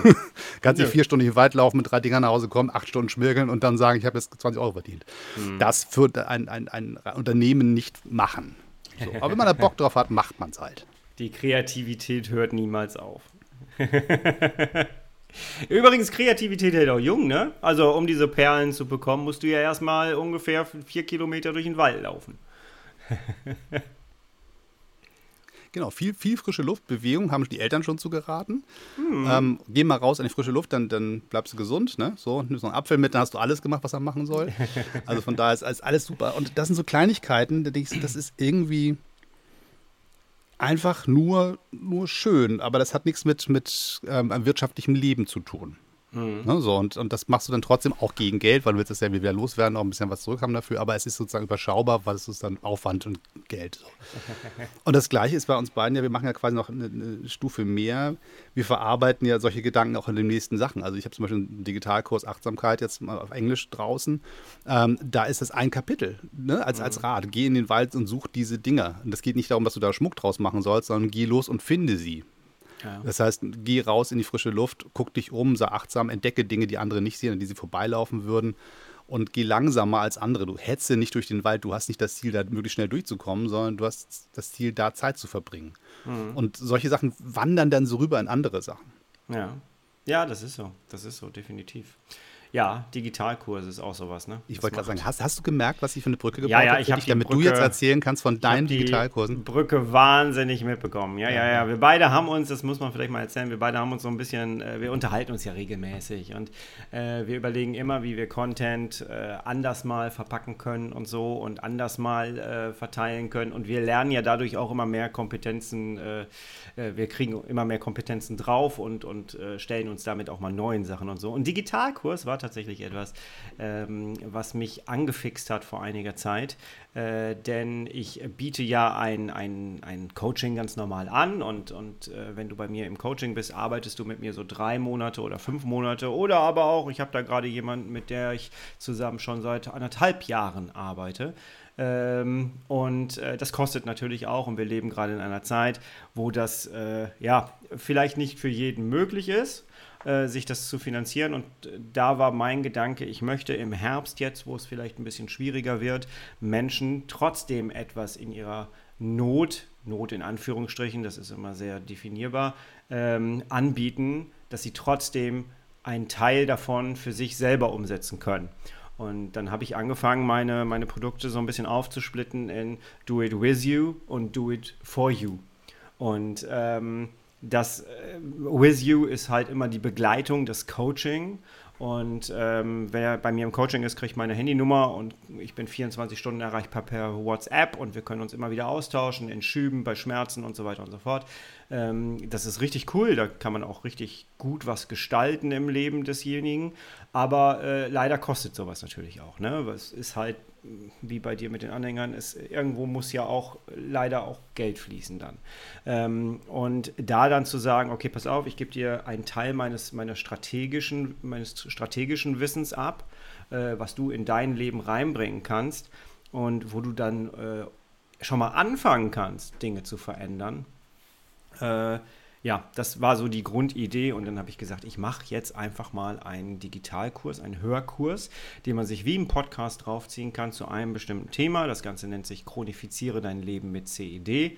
Kannst nicht vier Stunden in den Wald laufen, mit drei Dingern nach Hause kommen, acht Stunden schmirgeln und dann sagen, ich habe jetzt 20 Euro verdient. Mhm. Das würde ein, ein, ein Unternehmen nicht machen. So. Aber wenn man da Bock drauf hat, macht man es halt. Die Kreativität hört niemals auf. Übrigens, Kreativität hält auch jung, ne? Also, um diese Perlen zu bekommen, musst du ja erstmal ungefähr vier Kilometer durch den Wald laufen. genau, viel, viel frische Luft, Bewegung haben die Eltern schon zu geraten. Mhm. Ähm, geh mal raus in die frische Luft, dann, dann bleibst du gesund, ne? So, nimmst noch einen Apfel mit, dann hast du alles gemacht, was er machen soll. Also von daher ist, ist alles super. Und das sind so Kleinigkeiten, da denke ich, das ist irgendwie einfach nur, nur schön, aber das hat nichts mit, mit ähm, einem wirtschaftlichen Leben zu tun. Mhm. Ne, so, und, und das machst du dann trotzdem auch gegen Geld, weil du willst das ja wieder loswerden, auch ein bisschen was zurückhaben dafür, aber es ist sozusagen überschaubar, weil es ist dann Aufwand und Geld. So. und das Gleiche ist bei uns beiden ja, wir machen ja quasi noch eine, eine, Stufe mehr. Wir verarbeiten ja solche Gedanken auch in den nächsten Sachen. Also ich habe zum Beispiel einen Digitalkurs Achtsamkeit jetzt mal auf Englisch draußen. Ähm, da ist das ein Kapitel, ne, als, mhm. als Rat. Geh in den Wald und such diese Dinger. Und das geht nicht darum, dass du da Schmuck draus machen sollst, sondern geh los und finde sie. Ja. Das heißt, geh raus in die frische Luft, guck dich um, sei achtsam, entdecke Dinge, die andere nicht sehen, an die sie vorbeilaufen würden und geh langsamer als andere. Du hetze nicht durch den Wald, du hast nicht das Ziel, da möglichst schnell durchzukommen, sondern du hast das Ziel, da Zeit zu verbringen. Mhm. Und solche Sachen wandern dann so rüber in andere Sachen. Ja. Ja, das ist so. Das ist so, definitiv. Ja, Digitalkurse ist auch sowas, ne? Ich wollte gerade sagen, hast, hast du gemerkt, was ich für eine Brücke gebaut habe? Ja, ja, ich habe Damit Brücke, du jetzt erzählen kannst von deinen Digitalkursen. Brücke wahnsinnig mitbekommen. Ja, ja, ja, ja. Wir beide haben uns, das muss man vielleicht mal erzählen, wir beide haben uns so ein bisschen, äh, wir unterhalten uns ja regelmäßig und äh, wir überlegen immer, wie wir Content äh, anders mal verpacken können und so und anders mal äh, verteilen können. Und wir lernen ja dadurch auch immer mehr Kompetenzen, äh, äh, wir kriegen immer mehr Kompetenzen drauf und, und stellen uns damit auch mal neuen Sachen und so. Und Digitalkurs war tatsächlich etwas, ähm, was mich angefixt hat vor einiger Zeit. Äh, denn ich biete ja ein, ein, ein Coaching ganz normal an und, und äh, wenn du bei mir im Coaching bist, arbeitest du mit mir so drei Monate oder fünf Monate oder aber auch, ich habe da gerade jemanden, mit der ich zusammen schon seit anderthalb Jahren arbeite. Ähm, und äh, das kostet natürlich auch und wir leben gerade in einer Zeit, wo das äh, ja vielleicht nicht für jeden möglich ist äh, sich das zu finanzieren. Und äh, da war mein Gedanke, ich möchte im Herbst jetzt, wo es vielleicht ein bisschen schwieriger wird, Menschen trotzdem etwas in ihrer Not, Not in Anführungsstrichen, das ist immer sehr definierbar, ähm, anbieten, dass sie trotzdem einen Teil davon für sich selber umsetzen können. Und dann habe ich angefangen, meine, meine Produkte so ein bisschen aufzusplitten in Do It With You und Do It For You. Und ähm, das äh, With You ist halt immer die Begleitung, das Coaching. Und ähm, wer bei mir im Coaching ist, kriegt meine Handynummer und ich bin 24 Stunden erreichbar per WhatsApp und wir können uns immer wieder austauschen in Schüben, bei Schmerzen und so weiter und so fort. Ähm, das ist richtig cool, da kann man auch richtig gut was gestalten im Leben desjenigen. Aber äh, leider kostet sowas natürlich auch. Ne? Es ist halt wie bei dir mit den Anhängern, es, irgendwo muss ja auch leider auch Geld fließen dann. Ähm, und da dann zu sagen, okay, pass auf, ich gebe dir einen Teil meines, meiner strategischen, meines strategischen Wissens ab, äh, was du in dein Leben reinbringen kannst und wo du dann äh, schon mal anfangen kannst, Dinge zu verändern. Äh, ja, das war so die Grundidee und dann habe ich gesagt, ich mache jetzt einfach mal einen Digitalkurs, einen Hörkurs, den man sich wie im Podcast draufziehen kann zu einem bestimmten Thema. Das Ganze nennt sich Chronifiziere dein Leben mit CED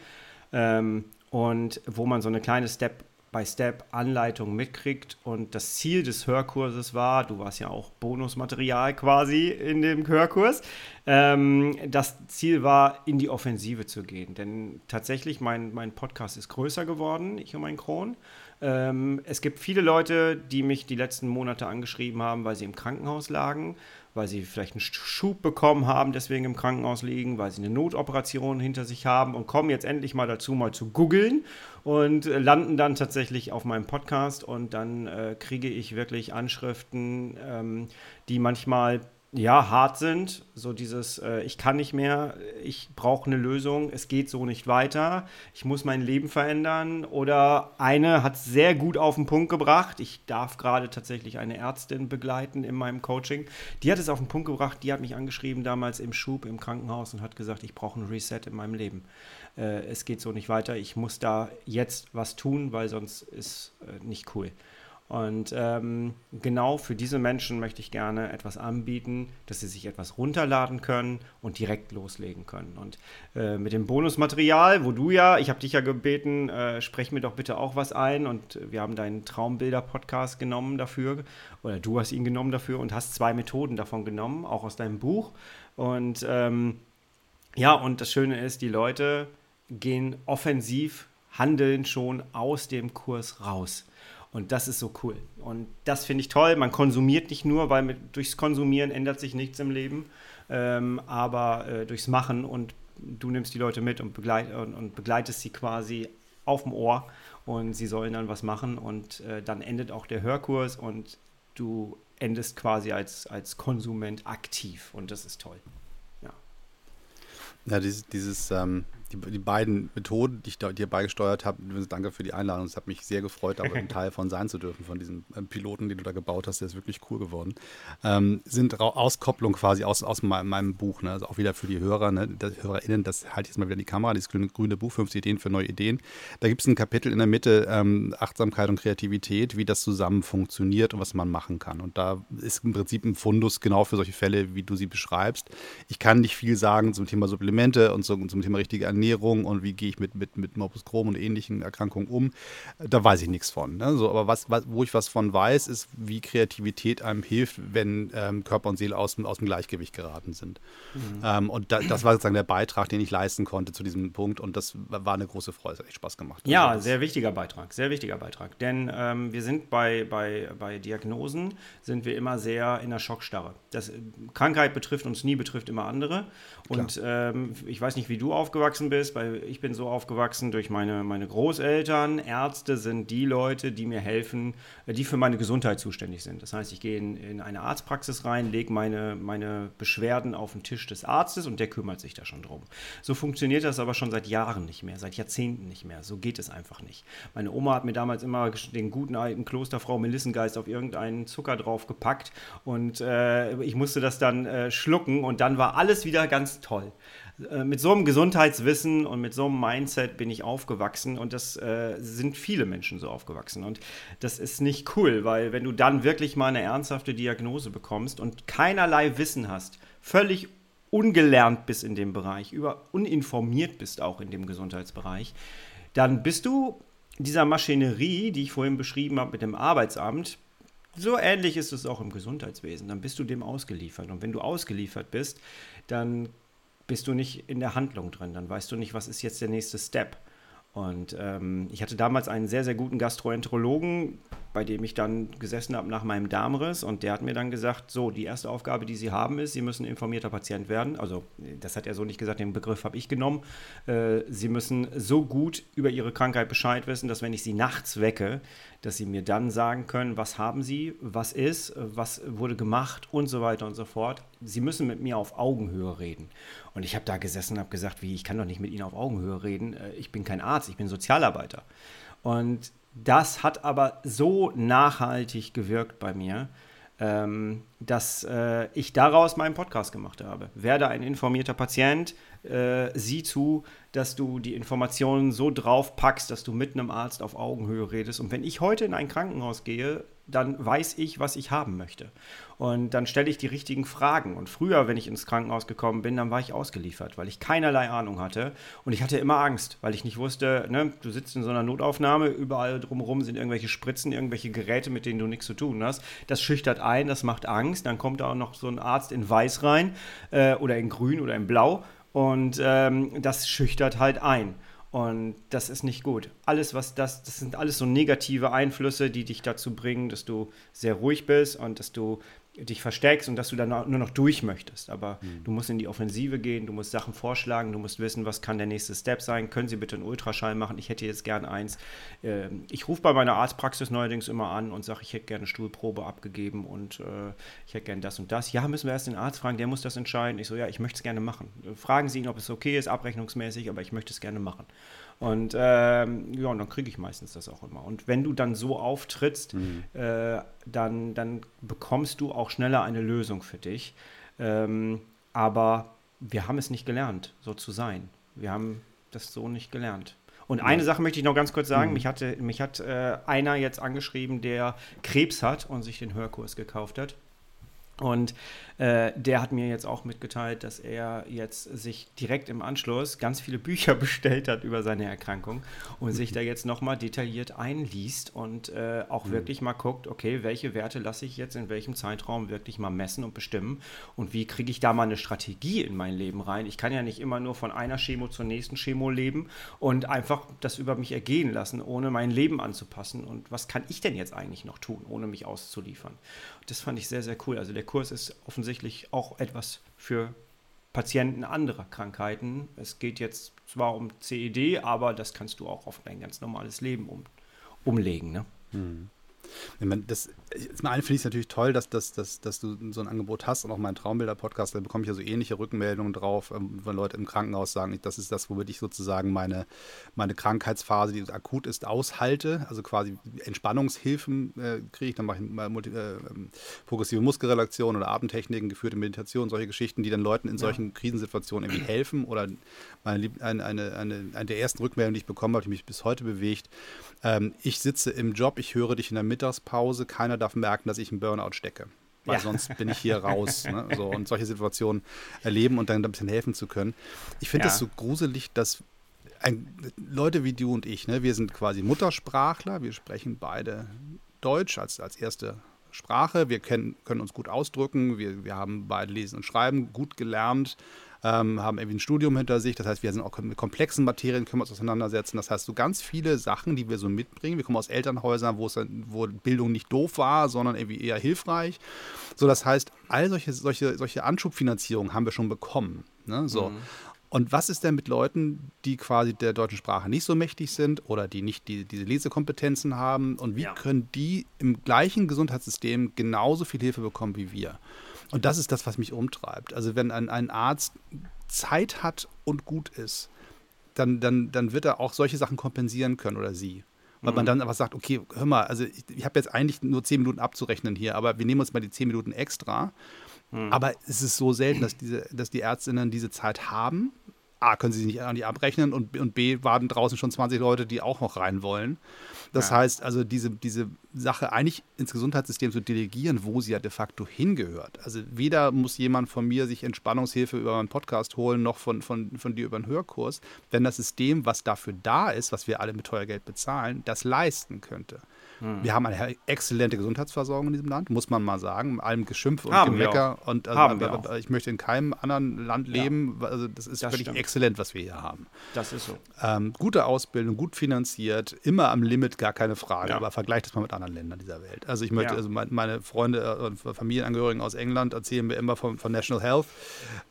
ähm, und wo man so eine kleine Step Step-by-Step-Anleitung mitkriegt. Und das Ziel des Hörkurses war, du warst ja auch Bonusmaterial quasi in dem Hörkurs, ähm, das Ziel war, in die Offensive zu gehen. Denn tatsächlich, mein, mein Podcast ist größer geworden, ich und mein Kron. Ähm, es gibt viele Leute, die mich die letzten Monate angeschrieben haben, weil sie im Krankenhaus lagen weil sie vielleicht einen Schub bekommen haben, deswegen im Krankenhaus liegen, weil sie eine Notoperation hinter sich haben und kommen jetzt endlich mal dazu, mal zu googeln und äh, landen dann tatsächlich auf meinem Podcast und dann äh, kriege ich wirklich Anschriften, ähm, die manchmal ja, hart sind. So dieses, äh, ich kann nicht mehr, ich brauche eine Lösung, es geht so nicht weiter, ich muss mein Leben verändern. Oder eine hat sehr gut auf den Punkt gebracht. Ich darf gerade tatsächlich eine Ärztin begleiten in meinem Coaching. Die hat es auf den Punkt gebracht, die hat mich angeschrieben damals im Schub im Krankenhaus und hat gesagt, ich brauche ein Reset in meinem Leben. Äh, es geht so nicht weiter, ich muss da jetzt was tun, weil sonst ist äh, nicht cool. Und ähm, genau für diese Menschen möchte ich gerne etwas anbieten, dass sie sich etwas runterladen können und direkt loslegen können. Und äh, mit dem Bonusmaterial, wo du ja, ich habe dich ja gebeten, äh, sprech mir doch bitte auch was ein. Und wir haben deinen Traumbilder-Podcast genommen dafür, oder du hast ihn genommen dafür und hast zwei Methoden davon genommen, auch aus deinem Buch. Und ähm, ja, und das Schöne ist, die Leute gehen offensiv, handeln schon aus dem Kurs raus. Und das ist so cool. Und das finde ich toll. Man konsumiert nicht nur, weil mit, durchs Konsumieren ändert sich nichts im Leben, ähm, aber äh, durchs Machen und du nimmst die Leute mit und, begleit, und, und, begleitest sie quasi auf dem Ohr und sie sollen dann was machen und äh, dann endet auch der Hörkurs und du endest quasi als, als Konsument aktiv und das ist toll. Ja, ja dieses, dieses ähm, die, die beiden Methoden, die ich dir beigesteuert habe, danke für die Einladung. Es hat mich sehr gefreut, aber ein Teil von sein zu dürfen, von diesem ähm, Piloten, den du da gebaut hast. Der ist wirklich cool geworden. Ähm, sind Auskopplung quasi aus, aus meinem, meinem Buch. Ne? Also auch wieder für die Hörer, ne? das, HörerInnen, das halte ich jetzt mal wieder in die Kamera, dieses grüne, grüne Buch, 50 Ideen für neue Ideen. Da gibt es ein Kapitel in der Mitte, ähm, Achtsamkeit und Kreativität, wie das zusammen funktioniert und was man machen kann. Und da ist im Prinzip ein Fundus genau für solche Fälle, wie du sie beschreibst. Ich kann nicht viel sagen zum Thema Supplemente und, so, und zum Thema richtige Ernährung Ernährung und wie gehe ich mit, mit, mit Morbus Crohn und ähnlichen Erkrankungen um, da weiß ich nichts von. Ne? So, aber was, was, wo ich was von weiß, ist, wie Kreativität einem hilft, wenn ähm, Körper und Seele aus, aus dem Gleichgewicht geraten sind. Mhm. Ähm, und da, das war sozusagen der Beitrag, den ich leisten konnte zu diesem Punkt und das war eine große Freude, es hat echt Spaß gemacht. Ja, also sehr wichtiger Beitrag, sehr wichtiger Beitrag, denn ähm, wir sind bei, bei, bei Diagnosen, sind wir immer sehr in der Schockstarre. Das, Krankheit betrifft uns nie, betrifft immer andere und ähm, ich weiß nicht, wie du aufgewachsen bist, weil ich bin so aufgewachsen durch meine, meine Großeltern. Ärzte sind die Leute, die mir helfen, äh, die für meine Gesundheit zuständig sind. Das heißt, ich gehe in, in eine Arztpraxis rein, lege meine, meine Beschwerden auf den Tisch des Arztes und der kümmert sich da schon drum. So funktioniert das aber schon seit Jahren nicht mehr, seit Jahrzehnten nicht mehr. So geht es einfach nicht. Meine Oma hat mir damals immer den guten alten Klosterfrau Melissengeist auf irgendeinen Zucker drauf gepackt und äh, ich musste das dann äh, schlucken und dann war alles wieder ganz toll. Äh, mit so einem Gesundheitswissen und mit so einem Mindset bin ich aufgewachsen und das äh, sind viele Menschen so aufgewachsen. Und das ist nicht cool, weil wenn du dann wirklich mal eine ernsthafte Diagnose bekommst und keinerlei Wissen hast, völlig ungelernt bist in dem Bereich, über uninformiert bist auch in dem Gesundheitsbereich, dann bist du dieser Maschinerie, die ich vorhin beschrieben habe mit dem Arbeitsamt, so ähnlich ist es auch im Gesundheitswesen. Dann bist du dem ausgeliefert. Und wenn du ausgeliefert bist, dann bist du nicht in der Handlung drin. Dann weißt du nicht, was ist jetzt der nächste Step. Und ähm, ich hatte damals einen sehr, sehr guten Gastroenterologen, bei dem ich dann gesessen habe nach meinem Darmriss und der hat mir dann gesagt, so, die erste Aufgabe, die Sie haben, ist, Sie müssen informierter Patient werden. Also das hat er so nicht gesagt, den Begriff habe ich genommen. Äh, Sie müssen so gut über Ihre Krankheit Bescheid wissen, dass wenn ich Sie nachts wecke, dass Sie mir dann sagen können, was haben Sie, was ist, was wurde gemacht und so weiter und so fort. Sie müssen mit mir auf Augenhöhe reden. Und ich habe da gesessen und habe gesagt, wie, ich kann doch nicht mit Ihnen auf Augenhöhe reden. Äh, ich bin kein Arzt, ich bin Sozialarbeiter. Und das hat aber so nachhaltig gewirkt bei mir, ähm, dass äh, ich daraus meinen Podcast gemacht habe. Werde ein informierter Patient, äh, sieh zu, dass du die Informationen so drauf packst, dass du mit einem Arzt auf Augenhöhe redest. Und wenn ich heute in ein Krankenhaus gehe, dann weiß ich, was ich haben möchte. Und dann stelle ich die richtigen Fragen. Und früher, wenn ich ins Krankenhaus gekommen bin, dann war ich ausgeliefert, weil ich keinerlei Ahnung hatte. Und ich hatte immer Angst, weil ich nicht wusste, ne, du sitzt in so einer Notaufnahme, überall drumherum sind irgendwelche Spritzen, irgendwelche Geräte, mit denen du nichts zu tun hast. Das schüchtert ein, das macht Angst. Dann kommt da auch noch so ein Arzt in Weiß rein äh, oder in Grün oder in Blau. Und ähm, das schüchtert halt ein. Und das ist nicht gut. Alles, was das, das sind alles so negative Einflüsse, die dich dazu bringen, dass du sehr ruhig bist und dass du dich versteckst und dass du dann nur noch durch möchtest. Aber mhm. du musst in die Offensive gehen, du musst Sachen vorschlagen, du musst wissen, was kann der nächste Step sein. Können Sie bitte einen Ultraschall machen? Ich hätte jetzt gern eins. Ähm, ich rufe bei meiner Arztpraxis neuerdings immer an und sage, ich hätte gerne eine Stuhlprobe abgegeben und äh, ich hätte gerne das und das. Ja, müssen wir erst den Arzt fragen, der muss das entscheiden. Ich so, ja, ich möchte es gerne machen. Fragen Sie ihn, ob es okay ist, abrechnungsmäßig, aber ich möchte es gerne machen. Und ähm, ja, und dann kriege ich meistens das auch immer. Und wenn du dann so auftrittst, mhm. äh, dann, dann bekommst du auch schneller eine Lösung für dich. Ähm, aber wir haben es nicht gelernt, so zu sein. Wir haben das so nicht gelernt. Und eine Sache möchte ich noch ganz kurz sagen. Mhm. Mich, hatte, mich hat äh, einer jetzt angeschrieben, der Krebs hat und sich den Hörkurs gekauft hat. Und äh, der hat mir jetzt auch mitgeteilt, dass er jetzt sich direkt im Anschluss ganz viele Bücher bestellt hat über seine Erkrankung und sich da jetzt nochmal detailliert einliest und äh, auch mhm. wirklich mal guckt, okay, welche Werte lasse ich jetzt in welchem Zeitraum wirklich mal messen und bestimmen und wie kriege ich da mal eine Strategie in mein Leben rein. Ich kann ja nicht immer nur von einer Chemo zur nächsten Chemo leben und einfach das über mich ergehen lassen, ohne mein Leben anzupassen. Und was kann ich denn jetzt eigentlich noch tun, ohne mich auszuliefern? Das fand ich sehr, sehr cool. Also der Kurs ist offensichtlich auch etwas für Patienten anderer Krankheiten. Es geht jetzt zwar um CED, aber das kannst du auch auf dein ganz normales Leben um, umlegen. Ne? Hm. Das, zum einen finde ich es natürlich toll, dass, dass, dass, dass du so ein Angebot hast und auch mein Traumbilder-Podcast, da bekomme ich ja so ähnliche Rückmeldungen drauf, ähm, wenn Leute im Krankenhaus sagen, das ist das, womit ich sozusagen meine, meine Krankheitsphase, die akut ist, aushalte. Also quasi Entspannungshilfen äh, kriege ich, dann mache ich mal äh, ähm, progressive Muskelrelaktion oder Atemtechniken, geführte Meditation, solche Geschichten, die dann Leuten in solchen ja. Krisensituationen irgendwie helfen. Oder meine, eine, eine, eine, eine der ersten Rückmeldungen, die ich bekommen habe, die mich bis heute bewegt. Ähm, ich sitze im Job, ich höre dich in der Mittagspause, keiner darf merken, dass ich im Burnout stecke. Weil ja. sonst bin ich hier raus. Ne? So, und solche Situationen erleben und dann ein bisschen helfen zu können. Ich finde es ja. so gruselig, dass ein, Leute wie du und ich, ne, wir sind quasi Muttersprachler, wir sprechen beide Deutsch als, als erste Sprache, wir können, können uns gut ausdrücken, wir, wir haben beide Lesen und Schreiben gut gelernt, ähm, haben irgendwie ein Studium hinter sich. Das heißt, wir sind auch mit komplexen Materien, können wir uns auseinandersetzen. Das heißt, so ganz viele Sachen, die wir so mitbringen. Wir kommen aus Elternhäusern, wo, es, wo Bildung nicht doof war, sondern irgendwie eher hilfreich. So, das heißt, all solche, solche, solche Anschubfinanzierungen haben wir schon bekommen. Ne? So. Mhm. Und was ist denn mit Leuten, die quasi der deutschen Sprache nicht so mächtig sind oder die nicht die, diese Lesekompetenzen haben? Und wie ja. können die im gleichen Gesundheitssystem genauso viel Hilfe bekommen wie wir? Und das ist das, was mich umtreibt. Also wenn ein, ein Arzt Zeit hat und gut ist, dann, dann, dann wird er auch solche Sachen kompensieren können oder sie. Weil mhm. man dann aber sagt, okay, hör mal, also ich, ich habe jetzt eigentlich nur zehn Minuten abzurechnen hier, aber wir nehmen uns mal die zehn Minuten extra. Mhm. Aber es ist so selten, dass, diese, dass die Ärztinnen diese Zeit haben. A, können sie sich nicht, nicht abrechnen und, und B, warten draußen schon 20 Leute, die auch noch rein wollen. Das ja. heißt also, diese, diese Sache eigentlich ins Gesundheitssystem zu delegieren, wo sie ja de facto hingehört. Also weder muss jemand von mir sich Entspannungshilfe über einen Podcast holen, noch von, von, von dir über einen Hörkurs, wenn das System, was dafür da ist, was wir alle mit teuer Geld bezahlen, das leisten könnte. Hm. Wir haben eine exzellente Gesundheitsversorgung in diesem Land, muss man mal sagen, mit allem Geschimpf und haben Gemecker. Und also, ich möchte in keinem anderen Land leben. Ja. Also das ist das wirklich stimmt. exzellent, was wir hier haben. Das ist so. Ähm, gute Ausbildung, gut finanziert, immer am Limit, gar keine Frage. Ja. Aber vergleicht das mal mit anderen Ländern dieser Welt. Also ich möchte, ja. also meine Freunde und äh, Familienangehörigen aus England erzählen mir immer von, von National Health.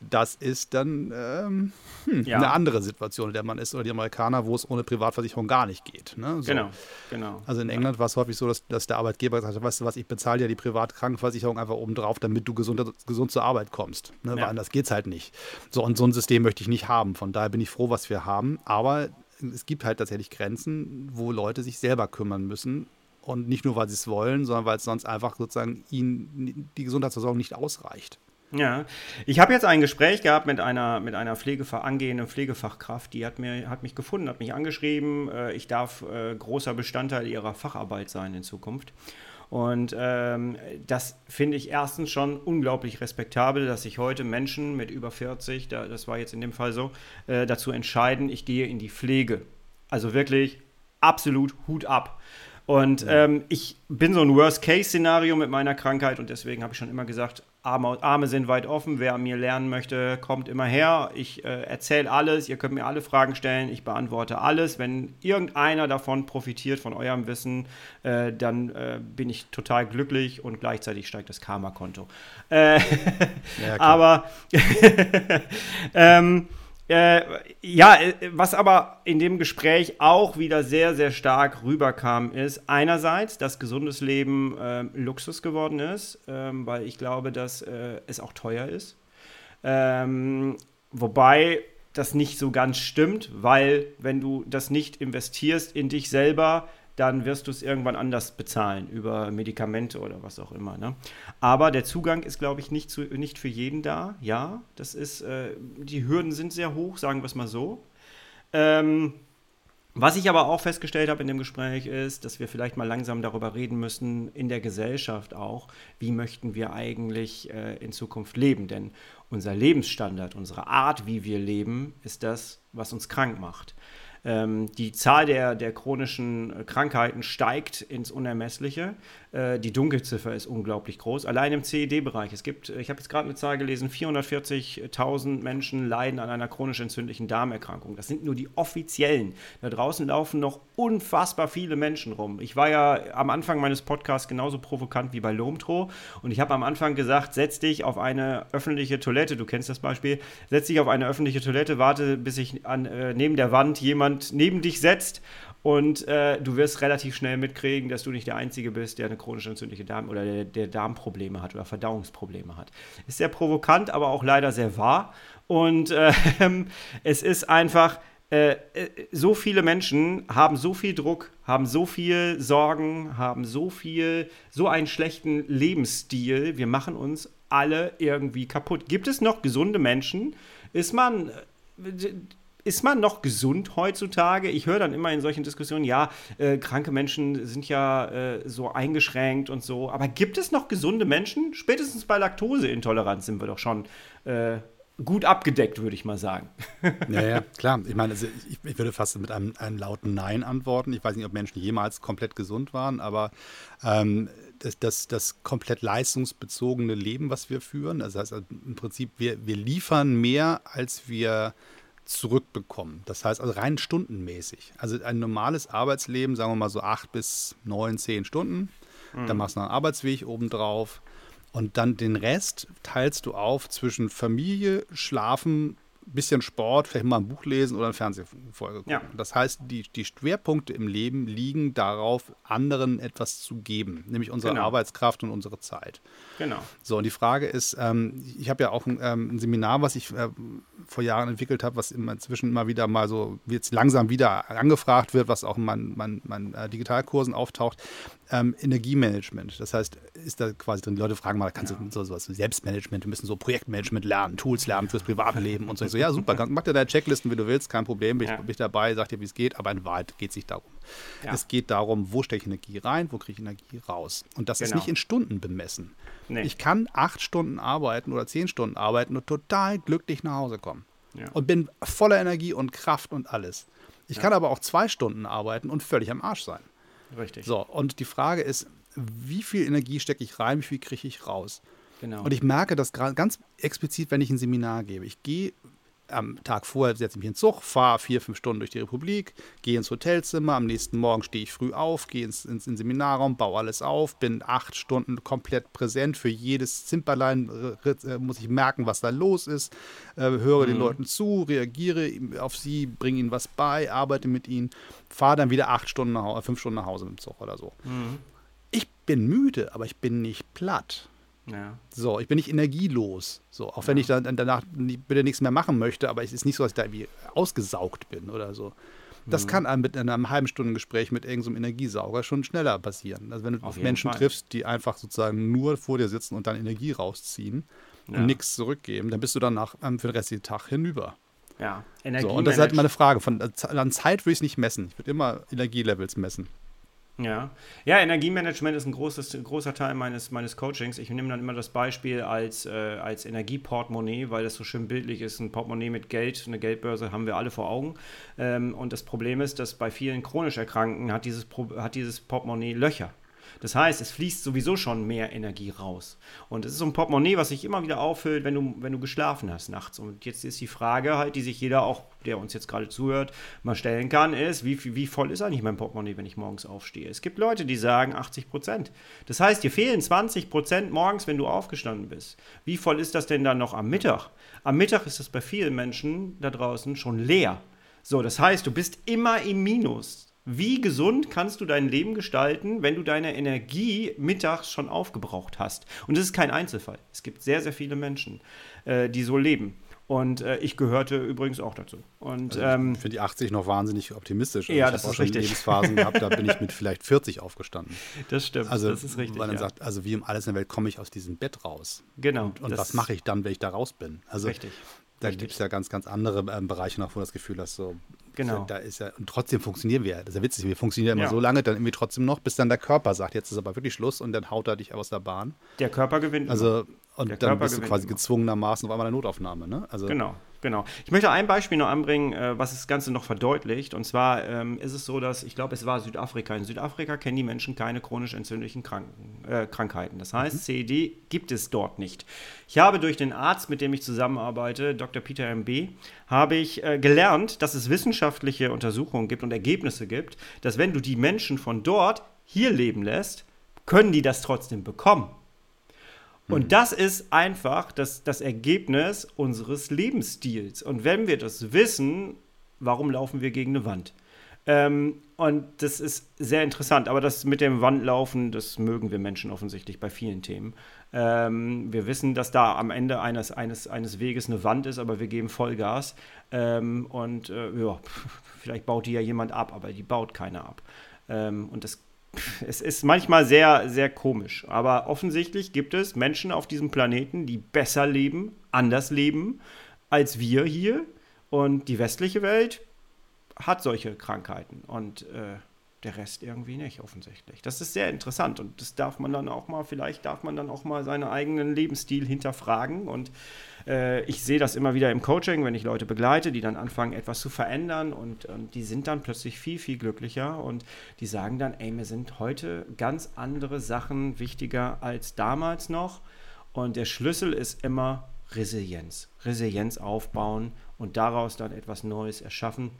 Das ist dann ähm, hm, eine andere Situation, in der man ist, oder die Amerikaner, wo es ohne Privatversicherung gar nicht geht. Ne? So. Genau, genau. Also in England war es häufig so, dass, dass der Arbeitgeber gesagt hat, weißt du was, ich bezahle ja die Privatkrankenversicherung einfach obendrauf, damit du gesund, gesund zur Arbeit kommst. Ne? Ja. Weil anders geht es halt nicht. So, und so ein System möchte ich nicht haben. Von daher bin ich froh, was wir haben. Aber es gibt halt tatsächlich Grenzen, wo Leute sich selber kümmern müssen Und nicht nur, weil sie es wollen, sondern weil es sonst einfach sozusagen ihnen die Gesundheitsversorgung nicht ausreicht. Ja, ich habe jetzt ein Gespräch gehabt mit einer, mit einer Pflegefach, angehenden Pflegefachkraft, die hat, mir, hat mich gefunden, hat mich angeschrieben, äh, ich darf äh, großer Bestandteil ihrer Facharbeit sein in Zukunft. Und ähm, das finde ich erstens schon unglaublich respektabel, dass sich heute Menschen mit über 40, da, das war jetzt in dem Fall so, äh, dazu entscheiden, ich gehe in die Pflege. Also wirklich absolut Hut ab. Und ähm, ich bin so ein Worst-Case-Szenario mit meiner Krankheit und deswegen habe ich schon immer gesagt, Arme, Arme, sind weit offen. Wer an mir lernen möchte, kommt immer her. Ich äh, erzähle alles. Ihr könnt mir alle Fragen stellen. Ich beantworte alles. Wenn irgendeiner davon profitiert, von eurem Wissen, äh, dann äh, bin ich total glücklich und gleichzeitig steigt das Karma-Konto. Äh, ja, aber ähm, äh, ja, äh, was aber in dem Gespräch auch wieder sehr, sehr stark rüberkam, ist einerseits, dass gesundes Leben äh, Luxus geworden ist, ähm, weil ich glaube, dass äh, es auch teuer ist. Ähm, wobei das nicht so ganz stimmt, weil wenn du das nicht investierst in dich selber, dann wirst du es irgendwann anders bezahlen, über Medikamente oder was auch immer. Ne? Aber der Zugang ist, glaube ich, nicht, zu, nicht für jeden da. Ja, das ist, äh, die Hürden sind sehr hoch, sagen wir es mal so. Ähm, was ich aber auch festgestellt habe in dem Gespräch ist, dass wir vielleicht mal langsam darüber reden müssen, in der Gesellschaft auch, wie möchten wir eigentlich äh, in Zukunft leben. Denn unser Lebensstandard, unsere Art, wie wir leben, ist das, was uns krank macht. Ähm, die Zahl der, der chronischen äh, Krankheiten steigt ins Unermessliche. Äh, die Dunkelziffer ist unglaublich groß. Allein im CED-Bereich. Es gibt, ich habe jetzt gerade eine Zahl gelesen, 440.000 Menschen leiden an einer chronisch entzündlichen Darmerkrankung. Das sind nur die offiziellen. Da draußen laufen noch unfassbar viele Menschen rum. Ich war ja am Anfang meines Podcasts genauso provokant wie bei Lomtro und ich habe am Anfang gesagt, setz dich auf eine öffentliche Toilette, du kennst das Beispiel, setz dich auf eine öffentliche Toilette, warte, bis sich an, äh, neben der Wand jemand neben dich setzt und äh, du wirst relativ schnell mitkriegen, dass du nicht der Einzige bist, der eine chronisch entzündliche Darm- oder der, der Darmprobleme hat oder Verdauungsprobleme hat. Ist sehr provokant, aber auch leider sehr wahr. Und äh, es ist einfach, äh, äh, so viele Menschen haben so viel Druck, haben so viel Sorgen, haben so viel, so einen schlechten Lebensstil. Wir machen uns alle irgendwie kaputt. Gibt es noch gesunde Menschen? Ist man äh, ist man noch gesund heutzutage? Ich höre dann immer in solchen Diskussionen, ja, äh, kranke Menschen sind ja äh, so eingeschränkt und so. Aber gibt es noch gesunde Menschen? Spätestens bei Laktoseintoleranz sind wir doch schon äh, gut abgedeckt, würde ich mal sagen. Ja, ja, klar. Ich meine, also ich, ich, würde fast mit einem, einem, lauten Nein antworten. Ich weiß nicht, ob Menschen jemals komplett gesund waren, aber ähm, das, das, das komplett leistungsbezogene Leben, was wir führen, das heißt im Prinzip, wir, wir liefern mehr, als wir zurückbekommen. Das heißt also rein stundenmäßig. Also ein normales Arbeitsleben, sagen wir mal so acht bis neun, zehn Stunden. Mhm. Dann machst du noch einen Arbeitsweg obendrauf. Und dann den Rest teilst du auf zwischen Familie, Schlafen, bisschen Sport, vielleicht mal ein Buch lesen oder eine Fernsehfolge gucken. Ja. Das heißt, die, die Schwerpunkte im Leben liegen darauf, anderen etwas zu geben, nämlich unsere genau. Arbeitskraft und unsere Zeit. Genau. So, und die Frage ist, ähm, ich habe ja auch ein, ähm, ein, Seminar, was ich äh, vor Jahren entwickelt habe, was inzwischen immer wieder mal so, jetzt langsam wieder angefragt wird, was auch in meinen, meinen, meinen äh, Digitalkursen auftaucht ähm, Energiemanagement. Das heißt, ist da quasi drin, die Leute fragen mal, kannst ja. du so sowas, Selbstmanagement, wir müssen so Projektmanagement lernen, Tools lernen fürs private Leben und so. So, ja, super, mach dir deine Checklisten, wie du willst, kein Problem, bin, ja. ich, bin ich dabei, sag dir, wie es geht, aber in Wahrheit geht es nicht darum. Ja. Es geht darum, wo stecke ich Energie rein, wo kriege ich Energie raus. Und das genau. ist nicht in Stunden bemessen. Nee. Ich kann acht Stunden arbeiten oder zehn Stunden arbeiten und total glücklich nach Hause kommen. Und bin voller Energie und Kraft und alles. Ich kann aber auch zwei Stunden arbeiten und völlig am Arsch sein. Richtig. So, und die Frage ist, wie viel Energie stecke ich rein, wie viel kriege ich raus? Genau. Und ich merke das gerade ganz explizit, wenn ich ein Seminar gebe. Ich gehe am Tag vorher setze ich mich in den Zug, fahre vier, fünf Stunden durch die Republik, gehe ins Hotelzimmer, am nächsten Morgen stehe ich früh auf, gehe ins, ins, ins Seminarraum, baue alles auf, bin acht Stunden komplett präsent. Für jedes Zimperlein äh, muss ich merken, was da los ist, äh, höre mhm. den Leuten zu, reagiere auf sie, bringe ihnen was bei, arbeite mit ihnen, fahre dann wieder acht Stunden nach, äh, fünf Stunden nach Hause mit dem Zug oder so. Mhm. Ich bin müde, aber ich bin nicht platt. Ja. So, ich bin nicht energielos. So, auch wenn ich dann danach bitte nichts mehr machen möchte, aber es ist nicht so, dass ich da irgendwie ausgesaugt bin oder so. Das kann einem mit einem halben Stunden Gespräch mit irgendeinem Energiesauger schon schneller passieren. Also wenn du Auf Menschen Fall. triffst, die einfach sozusagen nur vor dir sitzen und dann Energie rausziehen Ja. und nichts zurückgeben, dann bist du danach ähm, für den restlichen Tag hinüber. Ja, So, und das ist halt meine Frage. Von, an Zeit würde ich es nicht messen. Ich würde immer Energielevels messen. Ja. ja, Energiemanagement ist ein großes, großer Teil meines, meines Coachings. Ich nehme dann immer das Beispiel als, äh, als Energieportemonnaie, weil das so schön bildlich ist. Ein Portemonnaie mit Geld, eine Geldbörse haben wir alle vor Augen. Ähm, und das Problem ist, dass bei vielen chronisch Erkrankten hat dieses, hat dieses Portemonnaie Löcher. Das heißt, es fließt sowieso schon mehr Energie raus. Und es ist so ein Portemonnaie, was sich immer wieder auffüllt, wenn du, wenn du geschlafen hast nachts. Und jetzt ist die Frage halt, die sich jeder auch, der uns jetzt gerade zuhört, mal stellen kann, ist, wie, wie voll ist eigentlich mein Portemonnaie, wenn ich morgens aufstehe? Es gibt Leute, die sagen 80 Prozent. Das heißt, dir fehlen 20 Prozent morgens, wenn du aufgestanden bist. Wie voll ist das denn dann noch am Mittag? Am Mittag ist das bei vielen Menschen da draußen schon leer. So, das heißt, du bist immer im Minus. Wie gesund kannst du dein Leben gestalten, wenn du deine Energie mittags schon aufgebraucht hast? Und das ist kein Einzelfall. Es gibt sehr, sehr viele Menschen, äh, die so leben. Und äh, ich gehörte übrigens auch dazu. Und ähm, ich finde die 80 noch wahnsinnig optimistisch. Also Ja, ich das habe auch ist schon richtig. Lebensphasen gehabt, da bin ich mit vielleicht 40 aufgestanden. das stimmt. Also, das ist richtig. weil man ja. sagt, also wie um alles in der Welt komme ich aus diesem Bett raus? genau. Und, und was mache ich dann, wenn ich da raus bin? Also Richtig. da Richtig. gibt es ja ganz, ganz andere ähm, Bereiche noch, wo du das Gefühl hast, so, Genau. da ist ja, und trotzdem funktionieren wir. Das ist ja witzig, wir funktionieren immer Ja. so lange, dann irgendwie trotzdem noch, bis dann der Körper sagt, jetzt ist aber wirklich Schluss und dann haut er dich aus der Bahn. Der Körper gewinnt. immer. Also, und Der dann Körper bist du quasi immer. gezwungenermaßen auf einmal in der Notaufnahme, ne? Also, Genau, genau. Ich möchte ein Beispiel noch anbringen, äh, was das Ganze noch verdeutlicht. Und zwar ähm, ist es so, dass, ich glaube, es war Südafrika. In Südafrika kennen die Menschen keine chronisch entzündlichen Kranken, äh, Krankheiten. Das heißt, CED gibt es dort nicht. Ich habe durch den Arzt, mit dem ich zusammenarbeite, Dr. Peter MB, habe ich äh, gelernt, dass es wissenschaftliche Untersuchungen gibt und Ergebnisse gibt, dass wenn du die Menschen von dort hier leben lässt, können die das trotzdem bekommen. Und das ist einfach das, das Ergebnis unseres Lebensstils. Und wenn wir das wissen, warum laufen wir gegen eine Wand? Ähm, und das ist sehr interessant. Aber das mit dem Wandlaufen, das mögen wir Menschen offensichtlich bei vielen Themen. Ähm, wir wissen, dass da am Ende eines, eines, eines Weges eine Wand ist, aber wir geben Vollgas. Ähm, und äh, ja, vielleicht baut die ja jemand ab, aber die baut keiner ab. Ähm, und das es ist manchmal sehr, sehr komisch. Aber offensichtlich gibt es Menschen auf diesem Planeten, die besser leben, anders leben als wir hier. Und die westliche Welt hat solche Krankheiten. Und äh, der Rest irgendwie nicht, offensichtlich. Das ist sehr interessant und das darf man dann auch mal, vielleicht darf man dann auch mal seinen eigenen Lebensstil hinterfragen. Und äh, ich sehe das immer wieder im Coaching, wenn ich Leute begleite, die dann anfangen, etwas zu verändern und, und die sind dann plötzlich viel, viel glücklicher und die sagen dann, ey, mir sind heute ganz andere Sachen wichtiger als damals noch. Und der Schlüssel ist immer Resilienz. Resilienz aufbauen und daraus dann etwas Neues erschaffen.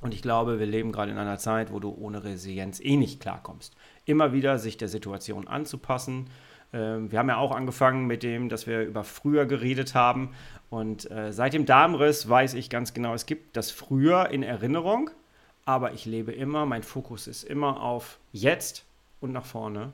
Und ich glaube, wir leben gerade in einer Zeit, wo du ohne Resilienz eh nicht klarkommst. Immer wieder sich der Situation anzupassen. Ähm, wir haben ja auch angefangen mit dem, dass wir über früher geredet haben. Und äh, seit dem Darmriss weiß ich ganz genau, es gibt das früher in Erinnerung, aber ich lebe immer, mein Fokus ist immer auf jetzt und nach vorne.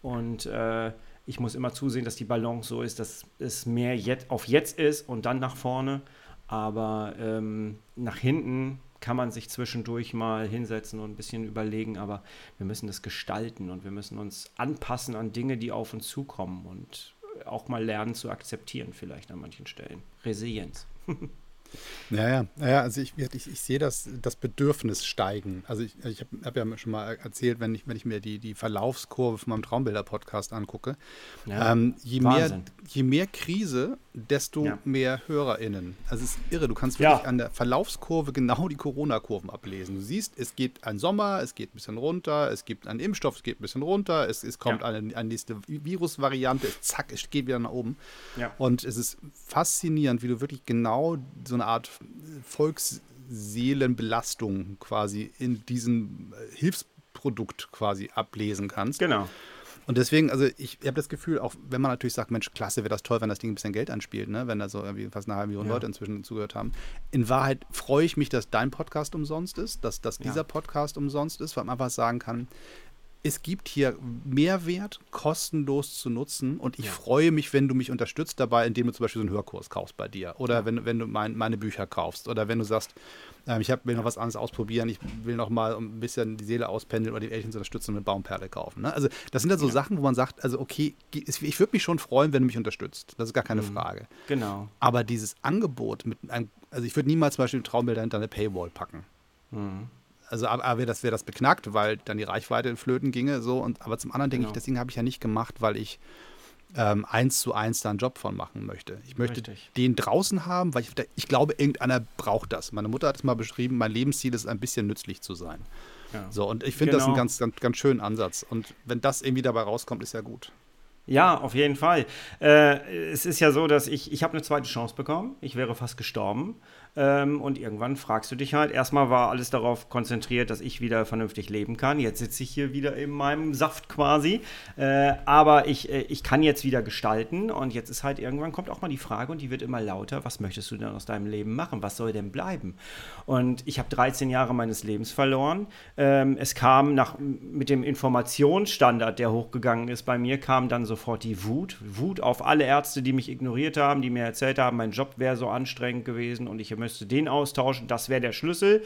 Und äh, ich muss immer zusehen, dass die Balance so ist, dass es mehr jetzt, auf jetzt ist und dann nach vorne. Aber ähm, nach hinten kann man sich zwischendurch mal hinsetzen und ein bisschen überlegen, aber wir müssen das gestalten und wir müssen uns anpassen an Dinge, die auf uns zukommen und auch mal lernen zu akzeptieren, vielleicht an manchen Stellen. Resilienz. Ja, ja, ja, also ich, ich, ich sehe das, das Bedürfnis steigen. Also ich, ich habe hab ja schon mal erzählt, wenn ich, wenn ich mir die, die Verlaufskurve von meinem Traumbilder-Podcast angucke, Ja, ähm, je, mehr, je mehr Krise, desto Ja. mehr HörerInnen. Also es ist irre, du kannst Ja. wirklich an der Verlaufskurve genau die Corona-Kurven ablesen. Du siehst, es geht ein Sommer, es geht ein bisschen runter, es gibt einen Impfstoff, es geht ein bisschen runter, es, es kommt Ja. eine, eine nächste Virusvariante, es, zack, es geht wieder nach oben. Ja. Und es ist faszinierend, wie du wirklich genau so eine Art Volksseelenbelastung quasi in diesem äh, Hilfsprodukt quasi ablesen kannst. Genau. Und deswegen, also ich habe das Gefühl, auch wenn man natürlich sagt, Mensch, klasse, wäre das toll, wenn das Ding ein bisschen Geld anspielt, ne? wenn da so irgendwie fast eine halbe Million Ja. Leute inzwischen zugehört haben. In Wahrheit freue ich mich, dass dein Podcast umsonst ist, dass, dass Ja. dieser Podcast umsonst ist, weil man einfach sagen kann, es gibt hier Mehrwert, kostenlos zu nutzen. Und ich ja. freue mich, wenn du mich unterstützt dabei, indem du zum Beispiel so einen Hörkurs kaufst bei dir. Oder ja. wenn, wenn du mein, meine Bücher kaufst. Oder wenn du sagst, äh, ich hab, will noch was anderes ausprobieren, ich will noch mal ein bisschen die Seele auspendeln oder die Eltern zu unterstützen und eine Baumperle kaufen. Ne? Also das sind ja so ja. Sachen, wo man sagt, also okay, ich würde mich schon freuen, wenn du mich unterstützt. Das ist gar keine mhm. Frage. Genau. Aber dieses Angebot mit einem, also ich würde niemals zum Beispiel Traumbilder hinter eine Paywall packen. Mhm also aber wäre das, wär das beknackt, weil dann die Reichweite in Flöten ginge. So, und, aber zum anderen denke genau. ich, deswegen habe ich ja nicht gemacht, weil ich ähm, eins zu eins da einen Job von machen möchte. Ich möchte Richtig. den draußen haben, weil ich, ich glaube, irgendeiner braucht das. Meine Mutter hat es mal beschrieben, mein Lebensziel ist ein bisschen nützlich zu sein. Ja. So, und ich finde genau. das einen genau. ganz, ganz, ganz schönen Ansatz. Und wenn das irgendwie dabei rauskommt, ist ja gut. Ja, auf jeden Fall. Äh, es ist ja so, dass ich, ich habe eine zweite Chance bekommen. Ich wäre fast gestorben. Ähm, und irgendwann fragst du dich halt, erstmal war alles darauf konzentriert, dass ich wieder vernünftig leben kann. Jetzt sitze ich hier wieder in meinem Saft quasi. Äh, aber ich, äh, ich kann jetzt wieder gestalten. Und jetzt ist halt irgendwann kommt auch mal die Frage und die wird immer lauter, was möchtest du denn aus deinem Leben machen? Was soll denn bleiben? Und ich habe 13 Jahre meines Lebens verloren. Ähm, es kam nach, mit dem Informationsstandard, der hochgegangen ist bei mir, kam dann sofort die Wut. Wut auf alle Ärzte, die mich ignoriert haben, die mir erzählt haben, mein Job wäre so anstrengend gewesen und ich müsste den austauschen, das wäre der Schlüssel.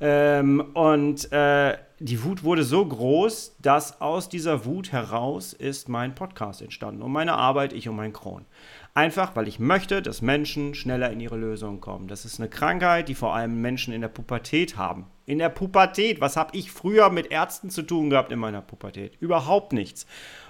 Ähm, und äh, die Wut wurde so groß, dass aus dieser Wut heraus ist mein Podcast entstanden und meine Arbeit, ich und mein Kron. Einfach, weil ich möchte, dass Menschen schneller in ihre Lösungen kommen. Das ist eine Krankheit, die vor allem Menschen in der Pubertät haben. In der Pubertät, was habe ich früher mit Ärzten zu tun gehabt in meiner Pubertät? Überhaupt nichts.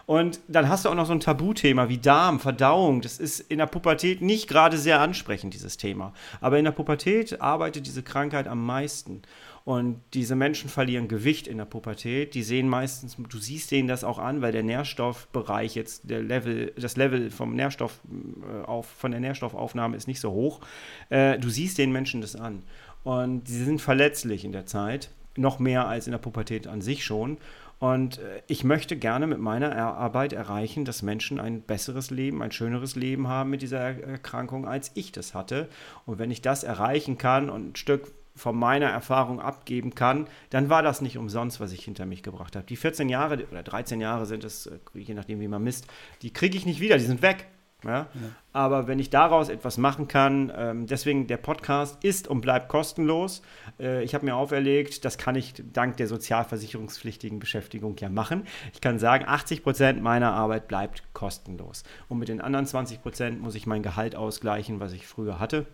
Und dann hast du auch noch so ein Tabuthema wie Darm, Verdauung. Das ist in der Pubertät nicht gerade sehr ansprechend, dieses Thema. Aber in der Pubertät arbeitet diese Krankheit am meisten. Und diese Menschen verlieren Gewicht in der Pubertät. Die sehen meistens, du siehst denen das auch an, weil der Nährstoffbereich jetzt, der Level, das Level vom Nährstoff äh, auf, von der Nährstoffaufnahme ist nicht so hoch. Äh, du siehst den Menschen das an. Und sie sind verletzlich in der Zeit, noch mehr als in der Pubertät an sich schon. Und äh, ich möchte gerne mit meiner Arbeit erreichen, dass Menschen ein besseres Leben, ein schöneres Leben haben mit dieser Erkrankung, als ich das hatte. Und wenn ich das erreichen kann und ein Stück von meiner Erfahrung abgeben kann, dann war das nicht umsonst, was ich hinter mich gebracht habe. Die 14 Jahre oder 13 Jahre sind es, äh, je nachdem, wie man misst, die kriege ich nicht wieder, die sind weg. Ja? ja? Aber wenn ich daraus etwas machen kann, ähm, deswegen der Podcast ist und bleibt kostenlos. Äh, ich habe mir auferlegt, das kann ich dank der sozialversicherungspflichtigen Beschäftigung ja machen. Ich kann sagen, 80 Prozent meiner Arbeit bleibt kostenlos. Und mit den anderen 20 Prozent muss ich mein Gehalt ausgleichen, was ich früher hatte.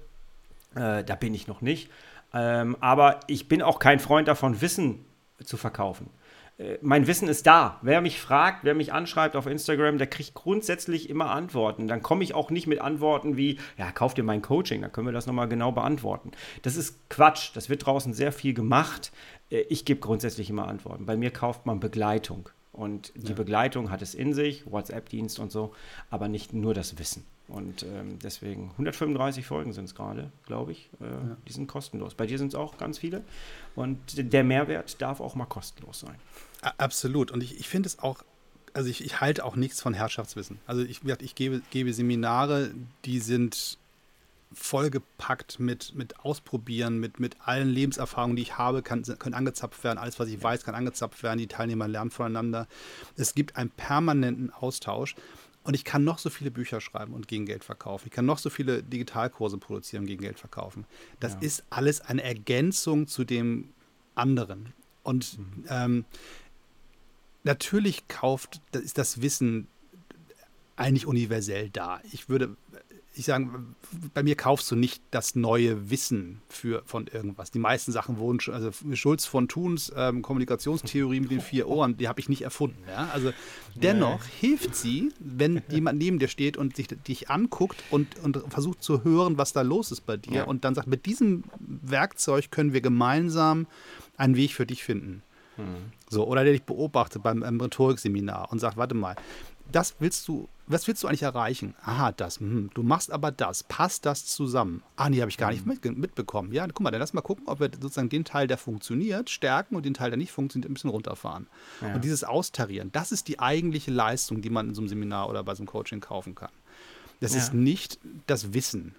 Äh, da bin ich noch nicht. Ähm, aber ich bin auch kein Freund davon, Wissen zu verkaufen. Äh, mein Wissen ist da. Wer mich fragt, wer mich anschreibt auf Instagram, der kriegt grundsätzlich immer Antworten. Dann komme ich auch nicht mit Antworten wie, ja, kauf dir mein Coaching, dann können wir das nochmal genau beantworten. Das ist Quatsch. Das wird draußen sehr viel gemacht. Äh, ich gebe grundsätzlich immer Antworten. Bei mir kauft man Begleitung. Und die ja. Begleitung hat es in sich, WhatsApp-Dienst und so, aber nicht nur das Wissen. Und ähm, deswegen 135 Folgen sind es gerade, glaube ich. Äh, ja. Die sind kostenlos. Bei dir sind es auch ganz viele. Und der Mehrwert darf auch mal kostenlos sein. Absolut. Und ich, ich finde es auch, also ich, ich halte auch nichts von Herrschaftswissen. Also ich, ich gebe, gebe Seminare, die sind vollgepackt mit, mit Ausprobieren, mit, mit allen Lebenserfahrungen, die ich habe, kann, können angezapft werden. Alles, was ich weiß, kann angezapft werden. Die Teilnehmer lernen voneinander. Es gibt einen permanenten Austausch. Und ich kann noch so viele Bücher schreiben und gegen Geld verkaufen. Ich kann noch so viele Digitalkurse produzieren und gegen Geld verkaufen. Das ja. ist alles eine Ergänzung zu dem anderen. Und mhm. ähm, natürlich kauft, ist das Wissen eigentlich universell da. Ich würde ich sagen, bei mir kaufst du nicht das neue Wissen für, von irgendwas. Die meisten Sachen wurden, schon, also Schulz von Thuns ähm, Kommunikationstheorie mit den vier Ohren, die habe ich nicht erfunden. Ja? Also dennoch nee. hilft sie, wenn jemand neben dir steht und sich dich anguckt und, und versucht zu hören, was da los ist bei dir ja. und dann sagt, mit diesem Werkzeug können wir gemeinsam einen Weg für dich finden. Hm. So, oder der dich beobachtet beim Rhetorikseminar und sagt, warte mal, das willst du, was willst du eigentlich erreichen? Aha, das, hm, du machst aber das, passt das zusammen? Ah, nee, habe ich gar nicht mhm. mit, mitbekommen. Ja, guck mal, dann lass mal gucken, ob wir sozusagen den Teil, der funktioniert, stärken und den Teil, der nicht funktioniert, ein bisschen runterfahren. Ja. Und dieses Austarieren, das ist die eigentliche Leistung, die man in so einem Seminar oder bei so einem Coaching kaufen kann. Das ja. ist nicht das Wissen.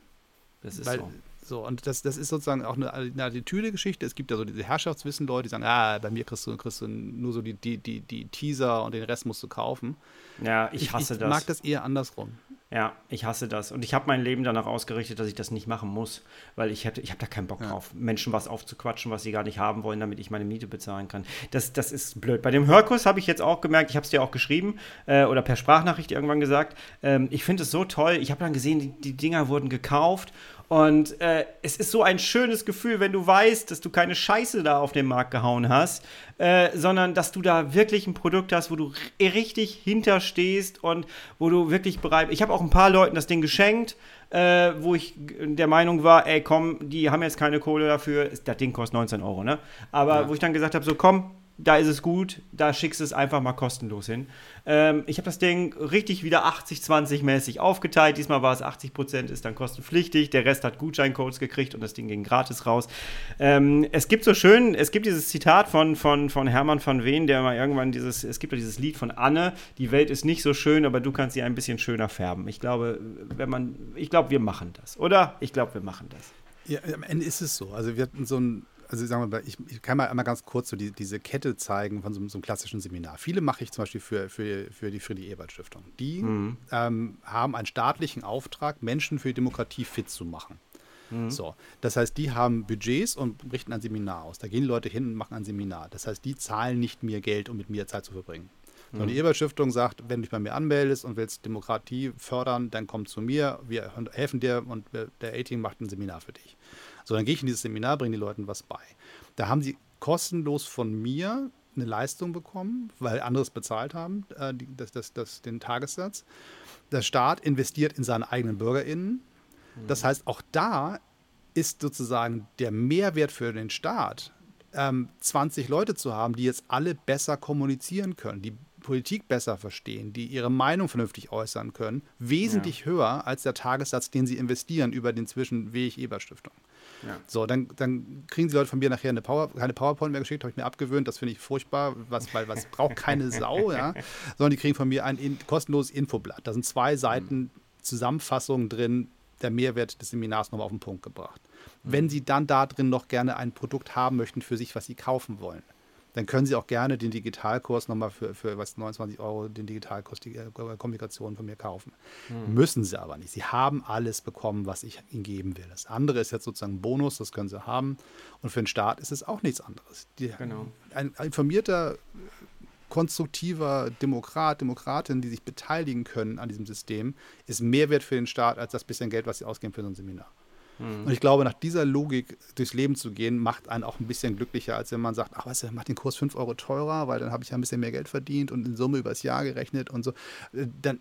Das ist Weil, so. So, und das, das ist sozusagen auch eine, eine Attitüde-Geschichte. Es gibt ja so diese Herrschaftswissen-Leute, die sagen, ah, bei mir kriegst du, kriegst du nur so die, die, die, die Teaser und den Rest musst du kaufen. Ja, ich hasse ich, ich das. Ich mag das eher andersrum. Ja, ich hasse das. Und ich habe mein Leben danach ausgerichtet, dass ich das nicht machen muss, weil ich hätte, ich habe da keinen Bock ja. drauf, Menschen was aufzuquatschen, was sie gar nicht haben wollen, damit ich meine Miete bezahlen kann. Das, das ist blöd. Bei dem Hörkurs habe ich jetzt auch gemerkt, ich habe es dir auch geschrieben äh, oder per Sprachnachricht irgendwann gesagt. Ähm, ich finde es so toll. Ich habe dann gesehen, die, die Dinger wurden gekauft und äh, es ist so ein schönes Gefühl, wenn du weißt, dass du keine Scheiße da auf den Markt gehauen hast, äh, sondern dass du da wirklich ein Produkt hast, wo du richtig hinterstehst und wo du wirklich bereit bist. Ich habe auch ein paar Leuten das Ding geschenkt, äh, wo ich der Meinung war, ey, komm, die haben jetzt keine Kohle dafür. Das Ding kostet 19 Euro, ne? Aber ja. wo ich dann gesagt habe, so komm, da ist es gut, da schickst du es einfach mal kostenlos hin. Ähm, ich habe das Ding richtig wieder 80-20 mäßig aufgeteilt. Diesmal war es 80%, ist dann kostenpflichtig. Der Rest hat Gutscheincodes gekriegt und das Ding ging gratis raus. Ähm, es gibt so schön, es gibt dieses Zitat von, von, von Hermann van Ween, der mal irgendwann dieses, es gibt ja dieses Lied von Anne, die Welt ist nicht so schön, aber du kannst sie ein bisschen schöner färben. Ich glaube, wenn man, ich glaube, wir machen das, oder? Ich glaube, wir machen das. Ja, am Ende ist es so. Also wir hatten so ein also sagen wir mal, ich, ich, kann mal einmal ganz kurz so die, diese Kette zeigen von so, so, einem klassischen Seminar. Viele mache ich zum Beispiel für, für, für die Friedrich-Ebert-Stiftung. Die mhm. ähm, haben einen staatlichen Auftrag, Menschen für die Demokratie fit zu machen. Mhm. So, das heißt, die haben Budgets und richten ein Seminar aus. Da gehen die Leute hin und machen ein Seminar. Das heißt, die zahlen nicht mir Geld, um mit mir Zeit zu verbringen. Die mhm. Ebert-Stiftung sagt, wenn du dich bei mir anmeldest und willst Demokratie fördern, dann komm zu mir, wir helfen dir und der A-Team macht ein Seminar für dich. So, dann gehe ich in dieses Seminar, bringe die Leuten was bei. Da haben sie kostenlos von mir eine Leistung bekommen, weil andere es bezahlt haben, äh, die, das, das, das, den Tagessatz. Der Staat investiert in seine eigenen BürgerInnen. Das mhm. heißt, auch da ist sozusagen der Mehrwert für den Staat, ähm, 20 Leute zu haben, die jetzt alle besser kommunizieren können, die Politik besser verstehen, die ihre Meinung vernünftig äußern können, wesentlich ja. höher als der Tagessatz, den sie investieren über den zwischen Weg-Eber-Stiftung. Ja. So, dann, dann kriegen die Leute von mir nachher eine Power, keine PowerPoint mehr geschickt, habe ich mir abgewöhnt, das finde ich furchtbar, was, weil was braucht keine Sau, ja, sondern die kriegen von mir ein in, kostenloses Infoblatt. Da sind zwei Seiten Zusammenfassungen drin, der Mehrwert des Seminars nochmal auf den Punkt gebracht. Mhm. Wenn Sie dann da drin noch gerne ein Produkt haben möchten für sich, was Sie kaufen wollen, dann können Sie auch gerne den Digitalkurs nochmal für, für was 29 Euro den Digitalkurs die äh, Kommunikation von mir kaufen. Hm. Müssen Sie aber nicht. Sie haben alles bekommen, was ich Ihnen geben will. Das andere ist jetzt sozusagen ein Bonus, das können Sie haben. Und für den Staat ist es auch nichts anderes. Die, genau. Ein informierter, konstruktiver Demokrat, Demokratin, die sich beteiligen können an diesem System, ist Mehrwert für den Staat als das bisschen Geld, was Sie ausgeben für so ein Seminar. Mhm. Und ich glaube, nach dieser Logik durchs Leben zu gehen, macht einen auch ein bisschen glücklicher, als wenn man sagt, ach weißt du, mach den Kurs 5 Euro teurer, weil dann habe ich ja ein bisschen mehr Geld verdient und in Summe übers Jahr gerechnet und so. Äh, dann,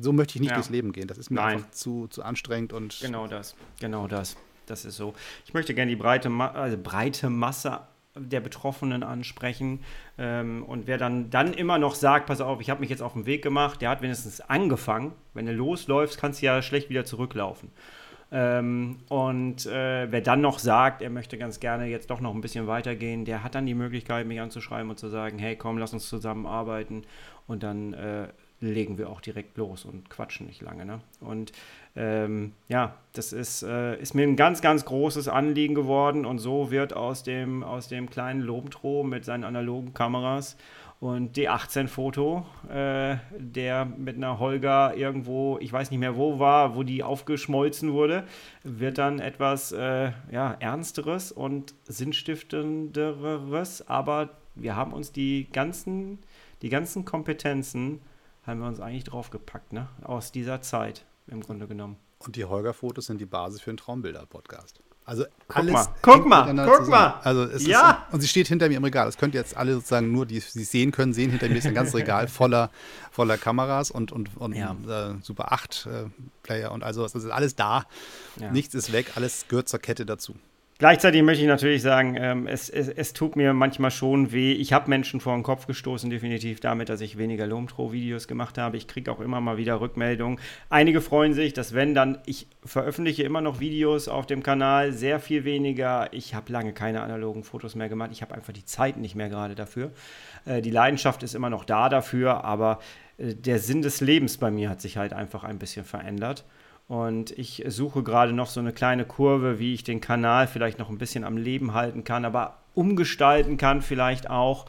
so möchte ich nicht ja. durchs Leben gehen. Das ist mir Nein. einfach zu, zu anstrengend und. Genau das, genau das. Das ist so. Ich möchte gerne die breite, Ma also breite Masse der Betroffenen ansprechen. Ähm, und wer dann, dann immer noch sagt, pass auf, ich habe mich jetzt auf den Weg gemacht, der hat wenigstens angefangen. Wenn du losläufst, kannst du ja schlecht wieder zurücklaufen. Ähm, und äh, wer dann noch sagt, er möchte ganz gerne jetzt doch noch ein bisschen weitergehen, der hat dann die Möglichkeit, mich anzuschreiben und zu sagen, hey komm, lass uns zusammenarbeiten und dann äh, legen wir auch direkt los und quatschen nicht lange. Ne? Und ähm, ja, das ist, äh, ist mir ein ganz, ganz großes Anliegen geworden und so wird aus dem, aus dem kleinen Lobentro mit seinen analogen Kameras und D18-Foto, äh, der mit einer Holger irgendwo, ich weiß nicht mehr wo war, wo die aufgeschmolzen wurde, wird dann etwas äh, ja, Ernsteres und Sinnstiftenderes. Aber wir haben uns die ganzen, die ganzen Kompetenzen, haben wir uns eigentlich draufgepackt, ne? aus dieser Zeit im Grunde genommen. Und die Holger-Fotos sind die Basis für einen Traumbilder-Podcast. Also guck alles. Mal, guck mal, guck zusammen. mal. Also es ja. Ist, und sie steht hinter mir im Regal. Das könnt ihr jetzt alle sozusagen nur, die sie sehen können, sehen. Hinter mir ist ein ganzes Regal voller, voller Kameras und, und, und ja. äh, Super 8 äh, Player und also. Das ist alles da. Ja. Nichts ist weg. Alles gehört zur Kette dazu. Gleichzeitig möchte ich natürlich sagen, ähm, es, es, es, tut mir manchmal schon weh. Ich habe Menschen vor den Kopf gestoßen, definitiv damit, dass ich weniger Lomtro-Videos gemacht habe. Ich kriege auch immer mal wieder Rückmeldungen. Einige freuen sich, dass wenn dann, ich veröffentliche immer noch Videos auf dem Kanal, sehr viel weniger. Ich habe lange keine analogen Fotos mehr gemacht. Ich habe einfach die Zeit nicht mehr gerade dafür. Äh, die Leidenschaft ist immer noch da dafür, aber äh, der Sinn des Lebens bei mir hat sich halt einfach ein bisschen verändert. Und ich suche gerade noch so eine kleine Kurve, wie ich den Kanal vielleicht noch ein bisschen am Leben halten kann, aber umgestalten kann vielleicht auch.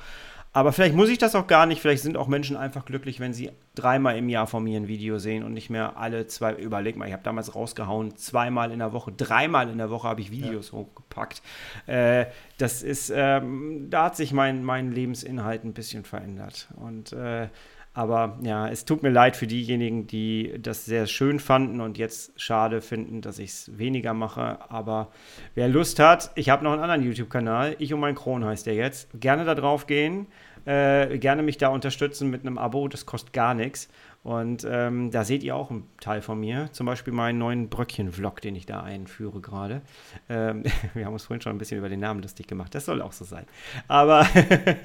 Aber vielleicht muss ich das auch gar nicht. Vielleicht sind auch Menschen einfach glücklich, wenn sie dreimal im Jahr von mir ein Video sehen und nicht mehr alle zwei. Überleg mal, ich habe damals rausgehauen, zweimal in der Woche, dreimal in der Woche habe ich Videos ja. hochgepackt. Äh, das ist, ähm, da hat sich mein, mein Lebensinhalt ein bisschen verändert. Und äh, aber ja, es tut mir leid für diejenigen, die das sehr schön fanden und jetzt schade finden, dass ich es weniger mache. Aber wer Lust hat, ich habe noch einen anderen YouTube-Kanal. Ich und mein Kron heißt der jetzt. Gerne da drauf gehen. Äh, gerne mich da unterstützen mit einem Abo. Das kostet gar nichts. Und ähm, da seht ihr auch einen Teil von mir. Zum Beispiel meinen neuen Bröckchen-Vlog, den ich da einführe gerade. Ähm, wir haben uns vorhin schon ein bisschen über den Namen lustig gemacht. Das soll auch so sein. Aber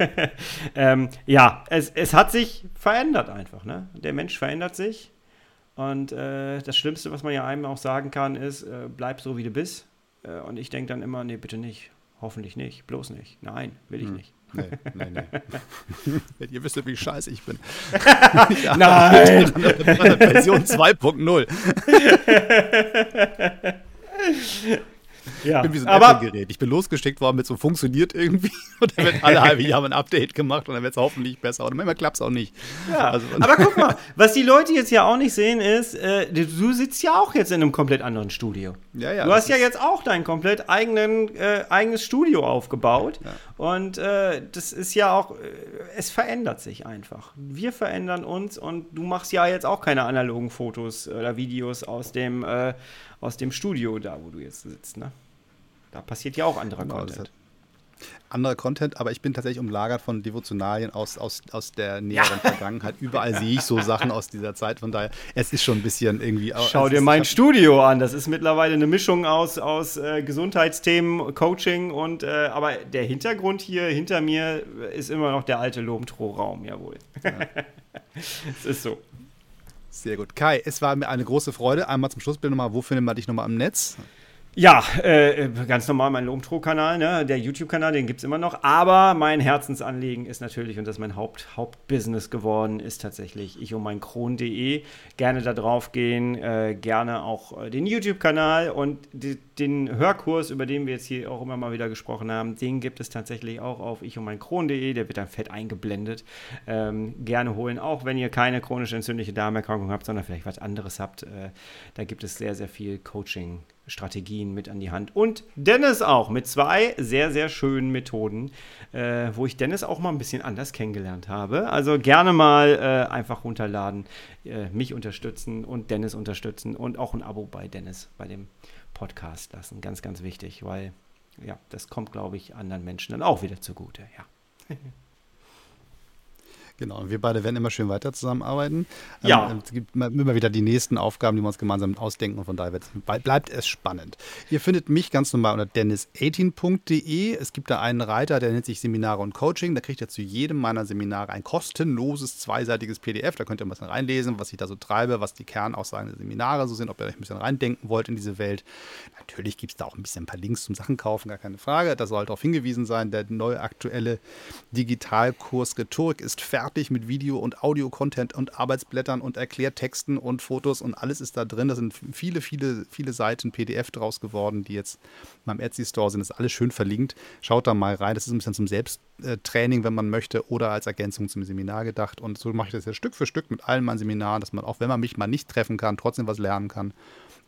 ähm, ja, es, es hat sich verändert einfach. Ne? Der Mensch verändert sich. Und äh, das Schlimmste, was man ja einem auch sagen kann, ist, äh, bleib so, wie du bist. Äh, und ich denke dann immer, nee, bitte nicht. Hoffentlich nicht. Bloß nicht. Nein, will ich hm. nicht. Nee, nee, nee. Wenn ihr wisst, wie scheiße ich bin. Nein! Version 2.0. Ja, ich bin wie so ein aber, Gerät. Ich bin losgeschickt worden mit so funktioniert irgendwie und dann wird alle halbe Jahre ein Update gemacht und dann wird es hoffentlich besser. Und manchmal klappt es auch nicht. Ja, also, aber guck mal, was die Leute jetzt ja auch nicht sehen ist, äh, du sitzt ja auch jetzt in einem komplett anderen Studio. Ja, ja. Du hast ja jetzt auch dein komplett eigenen, äh, eigenes Studio aufgebaut ja. und äh, das ist ja auch, äh, es verändert sich einfach. Wir verändern uns und du machst ja jetzt auch keine analogen Fotos oder Videos aus dem äh, aus dem Studio da, wo du jetzt sitzt. Ne? Da passiert ja auch anderer genau, Content. Anderer Content, aber ich bin tatsächlich umlagert von Devotionalien aus, aus, aus der näheren ja. Vergangenheit. Überall sehe ich so Sachen aus dieser Zeit. Von daher, es ist schon ein bisschen irgendwie. Schau dir mein Studio an. Das ist mittlerweile eine Mischung aus, aus äh, Gesundheitsthemen, Coaching und. Äh, aber der Hintergrund hier hinter mir ist immer noch der alte Lomtro-Raum, jawohl. Ja. es ist so. Sehr gut. Kai, es war mir eine große Freude. Einmal zum Schluss bitte nochmal, wo findet man dich nochmal im Netz? Ja, äh, ganz normal mein Lomtro-Kanal, ne? der YouTube-Kanal, den gibt es immer noch. Aber mein Herzensanliegen ist natürlich, und das ist mein Haupt, Hauptbusiness geworden, ist tatsächlich ich um mein Kron.de. Gerne da drauf gehen, äh, gerne auch äh, den YouTube-Kanal und die, den Hörkurs, über den wir jetzt hier auch immer mal wieder gesprochen haben, den gibt es tatsächlich auch auf ich um mein Kron.de. Der wird dann fett eingeblendet. Ähm, gerne holen, auch wenn ihr keine chronisch entzündliche Darmerkrankung habt, sondern vielleicht was anderes habt. Äh, da gibt es sehr, sehr viel Coaching. Strategien mit an die Hand. Und Dennis auch mit zwei sehr, sehr schönen Methoden, äh, wo ich Dennis auch mal ein bisschen anders kennengelernt habe. Also gerne mal äh, einfach runterladen, äh, mich unterstützen und Dennis unterstützen und auch ein Abo bei Dennis bei dem Podcast lassen. Ganz, ganz wichtig, weil ja, das kommt, glaube ich, anderen Menschen dann auch wieder zugute. Ja. Genau, und wir beide werden immer schön weiter zusammenarbeiten. Ja. Ähm, es gibt immer wieder die nächsten Aufgaben, die wir uns gemeinsam ausdenken und von daher bleibt es spannend. Ihr findet mich ganz normal unter dennis18.de. Es gibt da einen Reiter, der nennt sich Seminare und Coaching. Da kriegt ihr zu jedem meiner Seminare ein kostenloses zweiseitiges PDF. Da könnt ihr ein bisschen reinlesen, was ich da so treibe, was die Kernaussagen der Seminare so sind, ob ihr euch ein bisschen reindenken wollt in diese Welt. Natürlich gibt es da auch ein bisschen ein paar Links zum Sachen kaufen, gar keine Frage. Da sollte darauf hingewiesen sein, der neue aktuelle Digitalkurs Rhetorik ist fertig fertig mit Video- und Audio-Content und Arbeitsblättern und Erklärtexten und Fotos und alles ist da drin. Da sind viele, viele, viele Seiten PDF draus geworden, die jetzt beim Etsy-Store sind. Das ist alles schön verlinkt. Schaut da mal rein. Das ist ein bisschen zum Selbsttraining, wenn man möchte, oder als Ergänzung zum Seminar gedacht. Und so mache ich das ja Stück für Stück mit allen meinen Seminaren, dass man auch, wenn man mich mal nicht treffen kann, trotzdem was lernen kann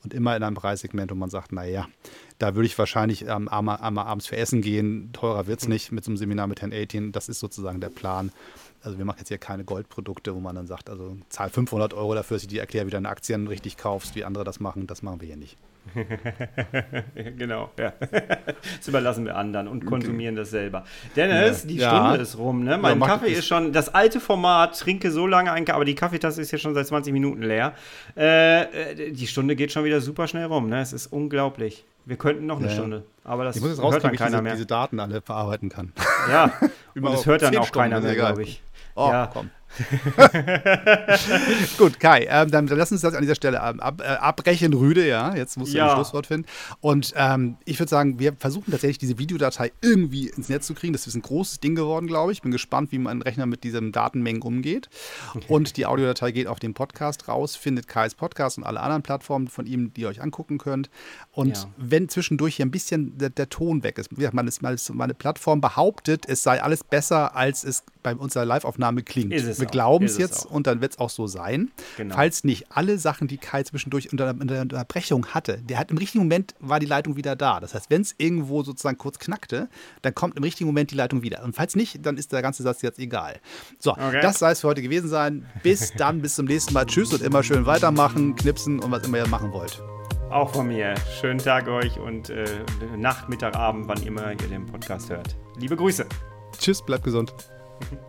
und immer in einem Preissegment, wo man sagt, naja, da würde ich wahrscheinlich ähm, einmal, einmal abends für Essen gehen, teurer wird es nicht mit so einem Seminar mit 1018, das ist sozusagen der Plan. Also wir machen jetzt hier keine Goldprodukte, wo man dann sagt, also zahl 500 Euro dafür, dass ich dir erkläre, wie du deine Aktien richtig kaufst, wie andere das machen. Das machen wir hier nicht. genau, ja. Das überlassen wir anderen und konsumieren das selber. Dennis, ja. die Stunde ja. ist rum, ne? Mein ja, Kaffee ist schon, das alte Format, trinke so lange ein, aber die Kaffeetasse ist ja schon seit 20 Minuten leer. Äh, äh, die Stunde geht schon wieder super schnell rum, ne? Es ist unglaublich. Wir könnten noch eine Stunde, aber das ich muss jetzt hört dann keiner diese, mehr. diese Daten alle verarbeiten kann. Ja, und das hört dann auch keiner mehr, glaube ich. Oh, ja. komm. Gut, Kai, ähm, dann, dann lass uns das an dieser Stelle ähm, ab, äh, abbrechen, Rüde, ja. Jetzt musst du Ja. ein Schlusswort finden. Und ähm, ich würde sagen, wir versuchen tatsächlich diese Videodatei irgendwie ins Netz zu kriegen. Das ist ein großes Ding geworden, glaube ich. Bin gespannt, wie mein Rechner mit diesen Datenmengen umgeht. Und die Audiodatei geht auf den Podcast raus, findet Kais Podcast und alle anderen Plattformen von ihm, die ihr euch angucken könnt. Und Ja. wenn zwischendurch hier ein bisschen der, der Ton weg ist, wie gesagt, meine, meine Plattform behauptet, es sei alles besser, als es bei unserer Live-Aufnahme klingt. Wir glauben es jetzt auch. und dann wird es auch so sein. Genau. Falls nicht alle Sachen, die Kai zwischendurch unter, unter der Unterbrechung hatte, der hat im richtigen Moment war die Leitung wieder da. Das heißt, wenn es irgendwo sozusagen kurz knackte, dann kommt im richtigen Moment die Leitung wieder. Und falls nicht, dann ist der ganze Satz jetzt egal. So, Okay. das soll es für heute gewesen sein. Bis dann, bis zum nächsten Mal. Tschüss und immer schön weitermachen, knipsen und was immer ihr machen wollt. Auch von mir. Schönen Tag euch und äh, Nacht, Mittag, Abend, wann immer ihr den Podcast hört. Liebe Grüße. Tschüss, bleibt gesund. Thank you.